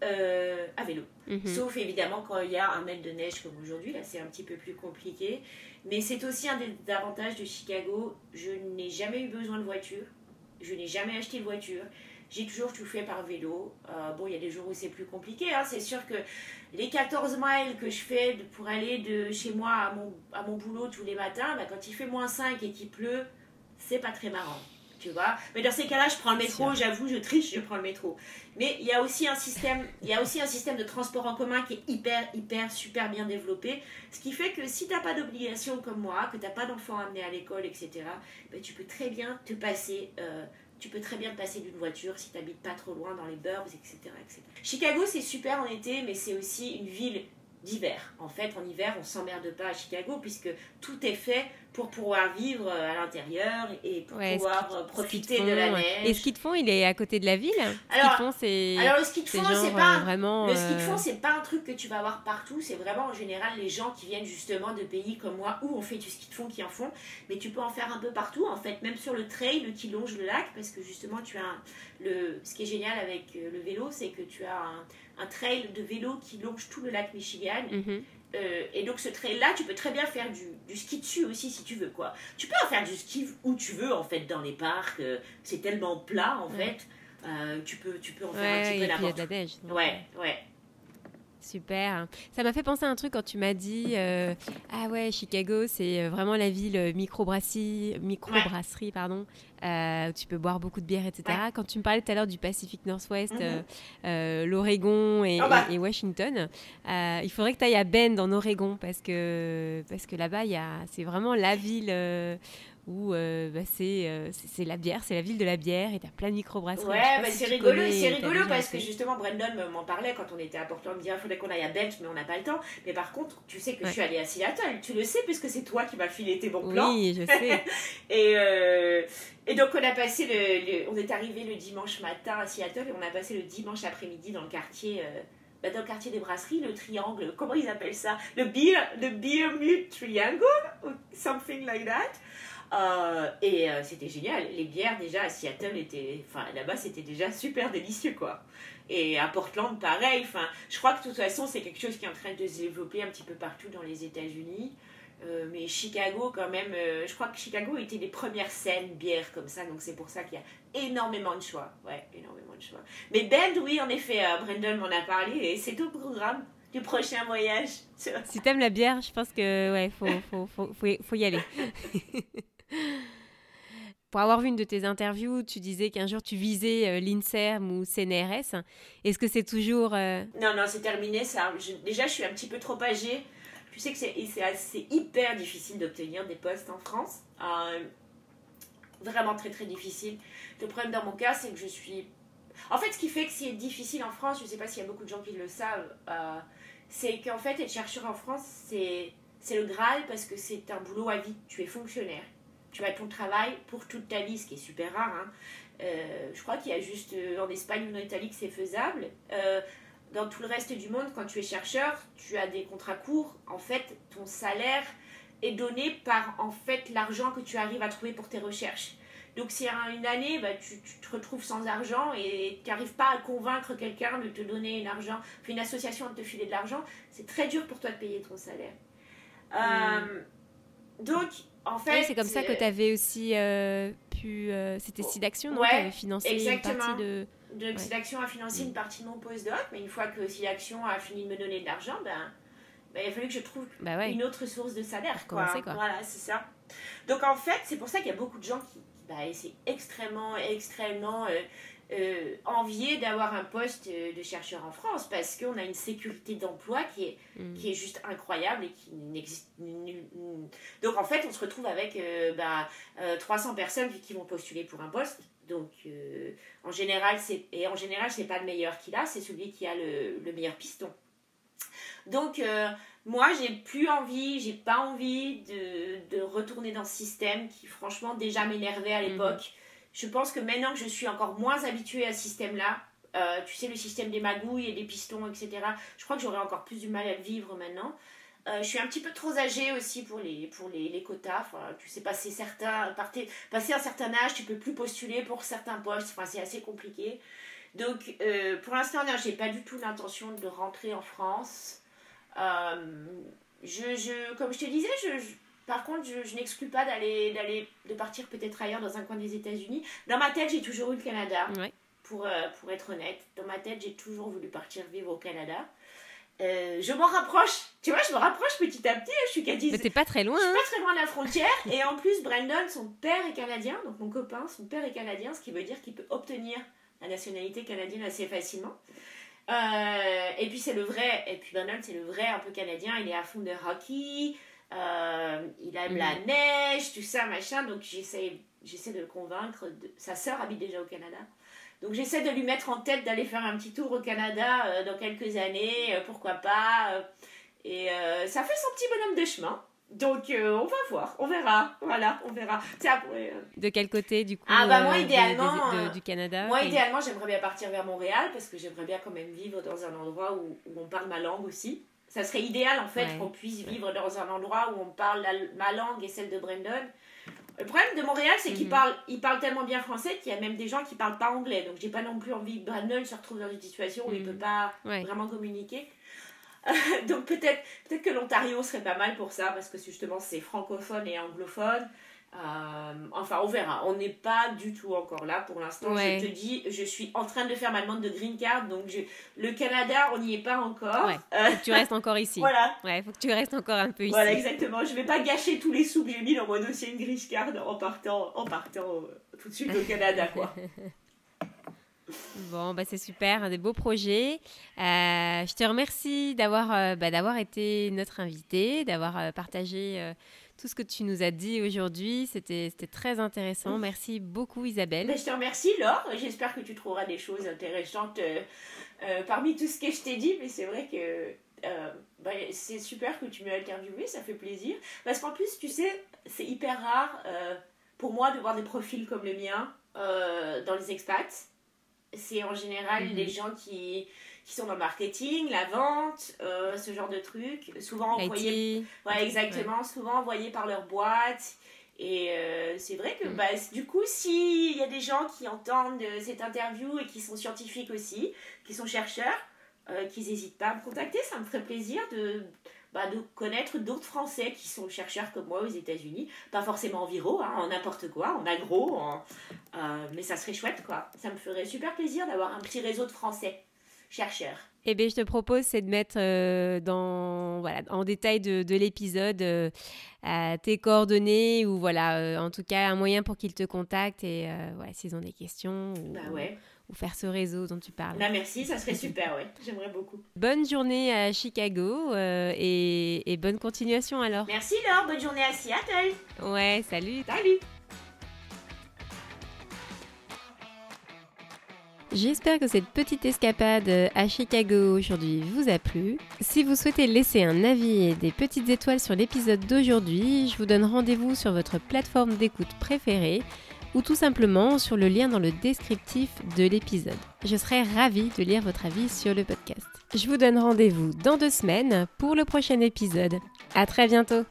[SPEAKER 1] euh, à vélo. Mhm. Sauf évidemment quand il y a un mètre de neige comme aujourd'hui, là c'est un petit peu plus compliqué. Mais c'est aussi un des avantages de Chicago. Je n'ai jamais eu besoin de voiture. Je n'ai jamais acheté de voiture. J'ai toujours tout fait par vélo. Euh, bon, il y a des jours où c'est plus compliqué. Hein. C'est sûr que les 14 miles que je fais pour aller de chez moi à mon, à mon boulot tous les matins, bah, quand il fait moins 5 et qu'il pleut, c'est pas très marrant. Tu vois Mais dans ces cas-là, je prends le métro, j'avoue, je triche, je prends le métro. Mais il y a aussi un système, il y a aussi un système de transport en commun qui est hyper, hyper, super bien développé. Ce qui fait que si tu n'as pas d'obligation comme moi, que tu n'as pas d'enfants à amener à l'école, etc., bah, tu peux très bien te passer euh, tu peux très bien te passer d'une voiture si tu n'habites pas trop loin dans les burbs, etc. etc. Chicago, c'est super en été, mais c'est aussi une ville d'hiver. En fait, en hiver, on s'emmerde pas à Chicago puisque tout est fait pour pouvoir vivre euh, à l'intérieur et pour pouvoir euh, profiter de la neige.
[SPEAKER 2] Et ski de fond, il est à côté de la ville
[SPEAKER 1] Alors, fond, c'est alors le ski de fond, c'est pas euh, vraiment. Le ski de fond, c'est pas un truc que tu vas avoir partout. C'est vraiment en général les gens qui viennent justement de pays comme moi où on fait du ski de fond qui en font. Mais tu peux en faire un peu partout. En fait, même sur le trail qui longe le lac, parce que justement, tu as le. Ce qui est génial avec le vélo, c'est que tu as un, trail de vélo qui longe tout le lac Michigan. Mhm. Euh, et donc ce trail-là, tu peux très bien faire du, du, ski dessus aussi si tu veux quoi. Tu peux en faire du ski où tu veux en fait dans les parcs. Euh, c'est tellement plat en fait. Euh, tu peux tu peux en faire un petit peu
[SPEAKER 2] n'importe.
[SPEAKER 1] Ouais ouais.
[SPEAKER 2] Super. Ça m'a fait penser à un truc quand tu m'as dit ah ouais Chicago c'est vraiment la ville microbrasserie microbrasserie pardon euh, où tu peux boire beaucoup de bière, etc. Quand tu me parlais tout à l'heure du Pacifique Northwest, mhm. euh, euh, l'Oregon et, ah bah. et, Washington, il faudrait que tu ailles à Bend en Oregon parce que, parce que là-bas, c'est vraiment la ville où euh, bah, euh, c'est la bière, c'est la ville de la bière et t'as plein de microbrasseries.
[SPEAKER 1] Ouais, bah, c'est rigolo, c'est rigolo parce que justement Brandon m'en parlait quand on était à Portland, il me disait il faudrait qu'on aille à Bench mais on n'a pas le temps. Mais par contre, tu sais que je suis allée à Seattle, tu le sais puisque c'est toi qui m'as filé tes bons plans.
[SPEAKER 2] Oui, je sais.
[SPEAKER 1] et, euh, et donc on a passé le, on est arrivé le dimanche matin à Seattle et on a passé le dimanche après-midi dans le quartier bah, dans le quartier des brasseries, le triangle, comment ils appellent ça? Le beer, le beer mute triangle, ou something like that? Euh, et euh, c'était génial. Les bières déjà à Seattle étaient, enfin là-bas c'était déjà super délicieux quoi. Et à Portland pareil. Enfin, je crois que de toute façon c'est quelque chose qui est en train de se développer un petit peu partout dans les États-Unis. Euh, mais Chicago quand même, je crois que Chicago était les premières scènes bières comme ça, donc c'est pour ça qu'il y a énormément de choix. Ouais, énormément de choix. Mais Bend, oui, en effet, Brandon m'en a parlé et c'est au programme du prochain voyage.
[SPEAKER 2] Si t'aimes la bière, je pense que ouais, faut, faut, faut, faut y aller. Pour avoir vu une de tes interviews, tu disais qu'un jour tu visais euh, l'INSERM ou CNRS. Est-ce que c'est toujours... Euh,
[SPEAKER 1] non, non, c'est terminé. Ça. déjà, je suis un petit peu trop âgée. Tu sais que c'est hyper difficile d'obtenir des postes en France. Euh, vraiment très, très difficile. Le problème dans mon cas, c'est que je suis... En fait, ce qui fait que c'est difficile en France, je ne sais pas s'il y a beaucoup de gens qui le savent, c'est qu'en fait, être chercheur en France, c'est le Graal parce que c'est un boulot à vie. Tu es fonctionnaire tu as ton travail pour toute ta vie, ce qui est super rare. Hein. Euh, je crois qu'il y a juste euh, en Espagne ou en Italie que c'est faisable. Euh, dans tout le reste du monde, quand tu es chercheur, tu as des contrats courts. En fait, ton salaire est donné par en fait l'argent que tu arrives à trouver pour tes recherches. Donc si à une année, bah, tu, te retrouves sans argent et tu n'arrives pas à convaincre quelqu'un de te donner l'argent, une association de te filer de l'argent, c'est très dur pour toi de payer ton salaire. Donc, en fait,
[SPEAKER 2] c'est comme ça que tu avais aussi euh, pu. Euh, c'était SIDAction, non?
[SPEAKER 1] ouais,
[SPEAKER 2] Tu avais financé exactement. une partie de.
[SPEAKER 1] Donc, SIDAction a financé une partie de mon postdoc, mais une fois que SIDAction a fini de me donner de l'argent, ben, ben, il a fallu que je trouve bah une autre source de salaire. Quoi. quoi. Voilà, c'est ça. Donc en fait, c'est pour ça qu'il y a beaucoup de gens qui, bah, c'est extrêmement, extrêmement euh, envié d'avoir un poste de chercheur en France parce qu'on a une sécurité d'emploi qui est, mm. qui est juste incroyable et qui n'existe Donc en fait, on se retrouve avec bah, 300 personnes qui vont postuler pour un poste. Donc en général, c'est et en général, c'est pas le meilleur qu'il a, c'est celui qui a le, le meilleur piston. Donc moi, j'ai plus envie, j'ai pas envie de, de, retourner dans ce système qui, franchement, déjà m'énervait à mhm. l'époque. Je pense que maintenant que je suis encore moins habituée à ce système-là, euh, tu sais, le système des magouilles et des pistons, etc., je crois que j'aurais encore plus du mal à le vivre maintenant. Euh, je suis un petit peu trop âgée aussi pour les, pour les, les quotas. Tu sais, passer, un certain âge, tu peux plus postuler pour certains postes. Enfin, c'est assez compliqué. Donc, euh, pour l'instant, j'ai pas du tout l'intention de rentrer en France. Je, je, comme je te disais, je, par contre, je, je n'exclus pas d'aller, d'aller, de partir peut-être ailleurs dans un coin des États-Unis. Dans ma tête, j'ai toujours eu le Canada. Pour, euh, pour être honnête, dans ma tête, j'ai toujours voulu partir vivre au Canada. Euh, je m'en rapproche, tu vois, je me rapproche petit à petit. Je suis qu'à
[SPEAKER 2] Mais t'es pas très loin. Je
[SPEAKER 1] suis pas hein. très loin de la frontière. et en plus, Brandon, son père est canadien, donc mon copain, son père est canadien, ce qui veut dire qu'il peut obtenir la nationalité canadienne assez facilement. Euh, et puis c'est le vrai, et puis Bernard c'est le vrai un peu canadien, il est à fond de hockey, euh, il aime la mm. neige, tout ça, machin, donc j'essaie, j'essaie de le convaincre. De... Sa sœur habite déjà au Canada. Donc j'essaie de lui mettre en tête d'aller faire un petit tour au Canada euh, dans quelques années, pourquoi pas. et ça fait son petit bonhomme de chemin. Donc, euh, on va voir, on verra. Voilà, on verra.
[SPEAKER 2] Après, euh, De quel côté, du coup
[SPEAKER 1] Ah, bah, moi, euh, idéalement.
[SPEAKER 2] du Canada
[SPEAKER 1] Moi, idéalement, j'aimerais bien partir vers Montréal parce que j'aimerais bien quand même vivre dans un endroit où, on parle ma langue aussi. Ça serait idéal, en fait, qu'on puisse vivre dans un endroit où on parle ma langue et celle de Brandon. Le problème de Montréal, c'est qu'il mhm. parle, il parle tellement bien français qu'il y a même des gens qui parlent pas anglais. Donc, j'ai pas non plus envie que Brandon se retrouve dans une situation où il mhm. peut pas vraiment communiquer. donc peut-être peut que l'Ontario serait pas mal pour ça, parce que justement c'est francophone et anglophone. Euh, enfin, on verra. On n'est pas du tout encore là pour l'instant. Je te dis, je suis en train de faire ma demande de green card, donc le Canada, on n'y est pas encore.
[SPEAKER 2] Ouais, faut que tu restes encore ici.
[SPEAKER 1] voilà.
[SPEAKER 2] Ouais, faut que tu restes encore un peu ici.
[SPEAKER 1] Voilà, exactement. Je vais pas gâcher tous les sous que j'ai mis dans mon dossier de green card en partant, en partant euh, tout de suite au Canada, quoi.
[SPEAKER 2] Bon, bah c'est super, des beaux projets. Euh, je te remercie d'avoir euh, bah, d'avoir été notre invité, d'avoir euh, partagé tout ce que tu nous as dit aujourd'hui. C'était très intéressant. Merci beaucoup Isabelle.
[SPEAKER 1] Bah, je te remercie Laure. J'espère que tu trouveras des choses intéressantes parmi tout ce que je t'ai dit. Mais c'est vrai que bah, c'est super que tu m'aies interviewé, ça fait plaisir. Parce qu'en plus, tu sais, c'est hyper rare pour moi de voir des profils comme le mien dans les expats c'est en général les mhm. gens qui, qui sont dans le marketing, la vente, euh, ce genre de trucs, souvent envoyés, ouais, exactement, souvent envoyés par leur boîte. Et euh, c'est vrai que mhm. bah, du coup, s'il y a des gens qui entendent euh, cette interview et qui sont scientifiques aussi, qui sont chercheurs, qu'ils n'hésitent pas à me contacter, ça me ferait plaisir de, bah, de connaître d'autres Français qui sont chercheurs comme moi aux États-Unis. Pas forcément en viro, hein, en n'importe quoi, en agro, euh, mais ça serait chouette quoi. Ça me ferait super plaisir d'avoir un petit réseau de Français chercheurs.
[SPEAKER 2] Eh bien, je te propose, c'est de mettre euh, dans, voilà, en détail de, de l'épisode euh, tes coordonnées ou voilà, en tout cas un moyen pour qu'ils te contactent et ouais, s'ils ont des questions.
[SPEAKER 1] Ou, bah ouais
[SPEAKER 2] faire ce réseau dont tu parles.
[SPEAKER 1] Bah merci, ça serait super, ouais. J'aimerais beaucoup.
[SPEAKER 2] Bonne journée à Chicago euh, et, bonne continuation alors.
[SPEAKER 1] Merci Laure, bonne journée à Seattle.
[SPEAKER 2] Ouais, salut.
[SPEAKER 1] Salut.
[SPEAKER 2] J'espère que cette petite escapade à Chicago aujourd'hui vous a plu. Si vous souhaitez laisser un avis et des petites étoiles sur l'épisode d'aujourd'hui, je vous donne rendez-vous sur votre plateforme d'écoute préférée ou tout simplement sur le lien dans le descriptif de l'épisode. Je serai ravie de lire votre avis sur le podcast. Je vous donne rendez-vous dans deux semaines pour le prochain épisode. À très bientôt!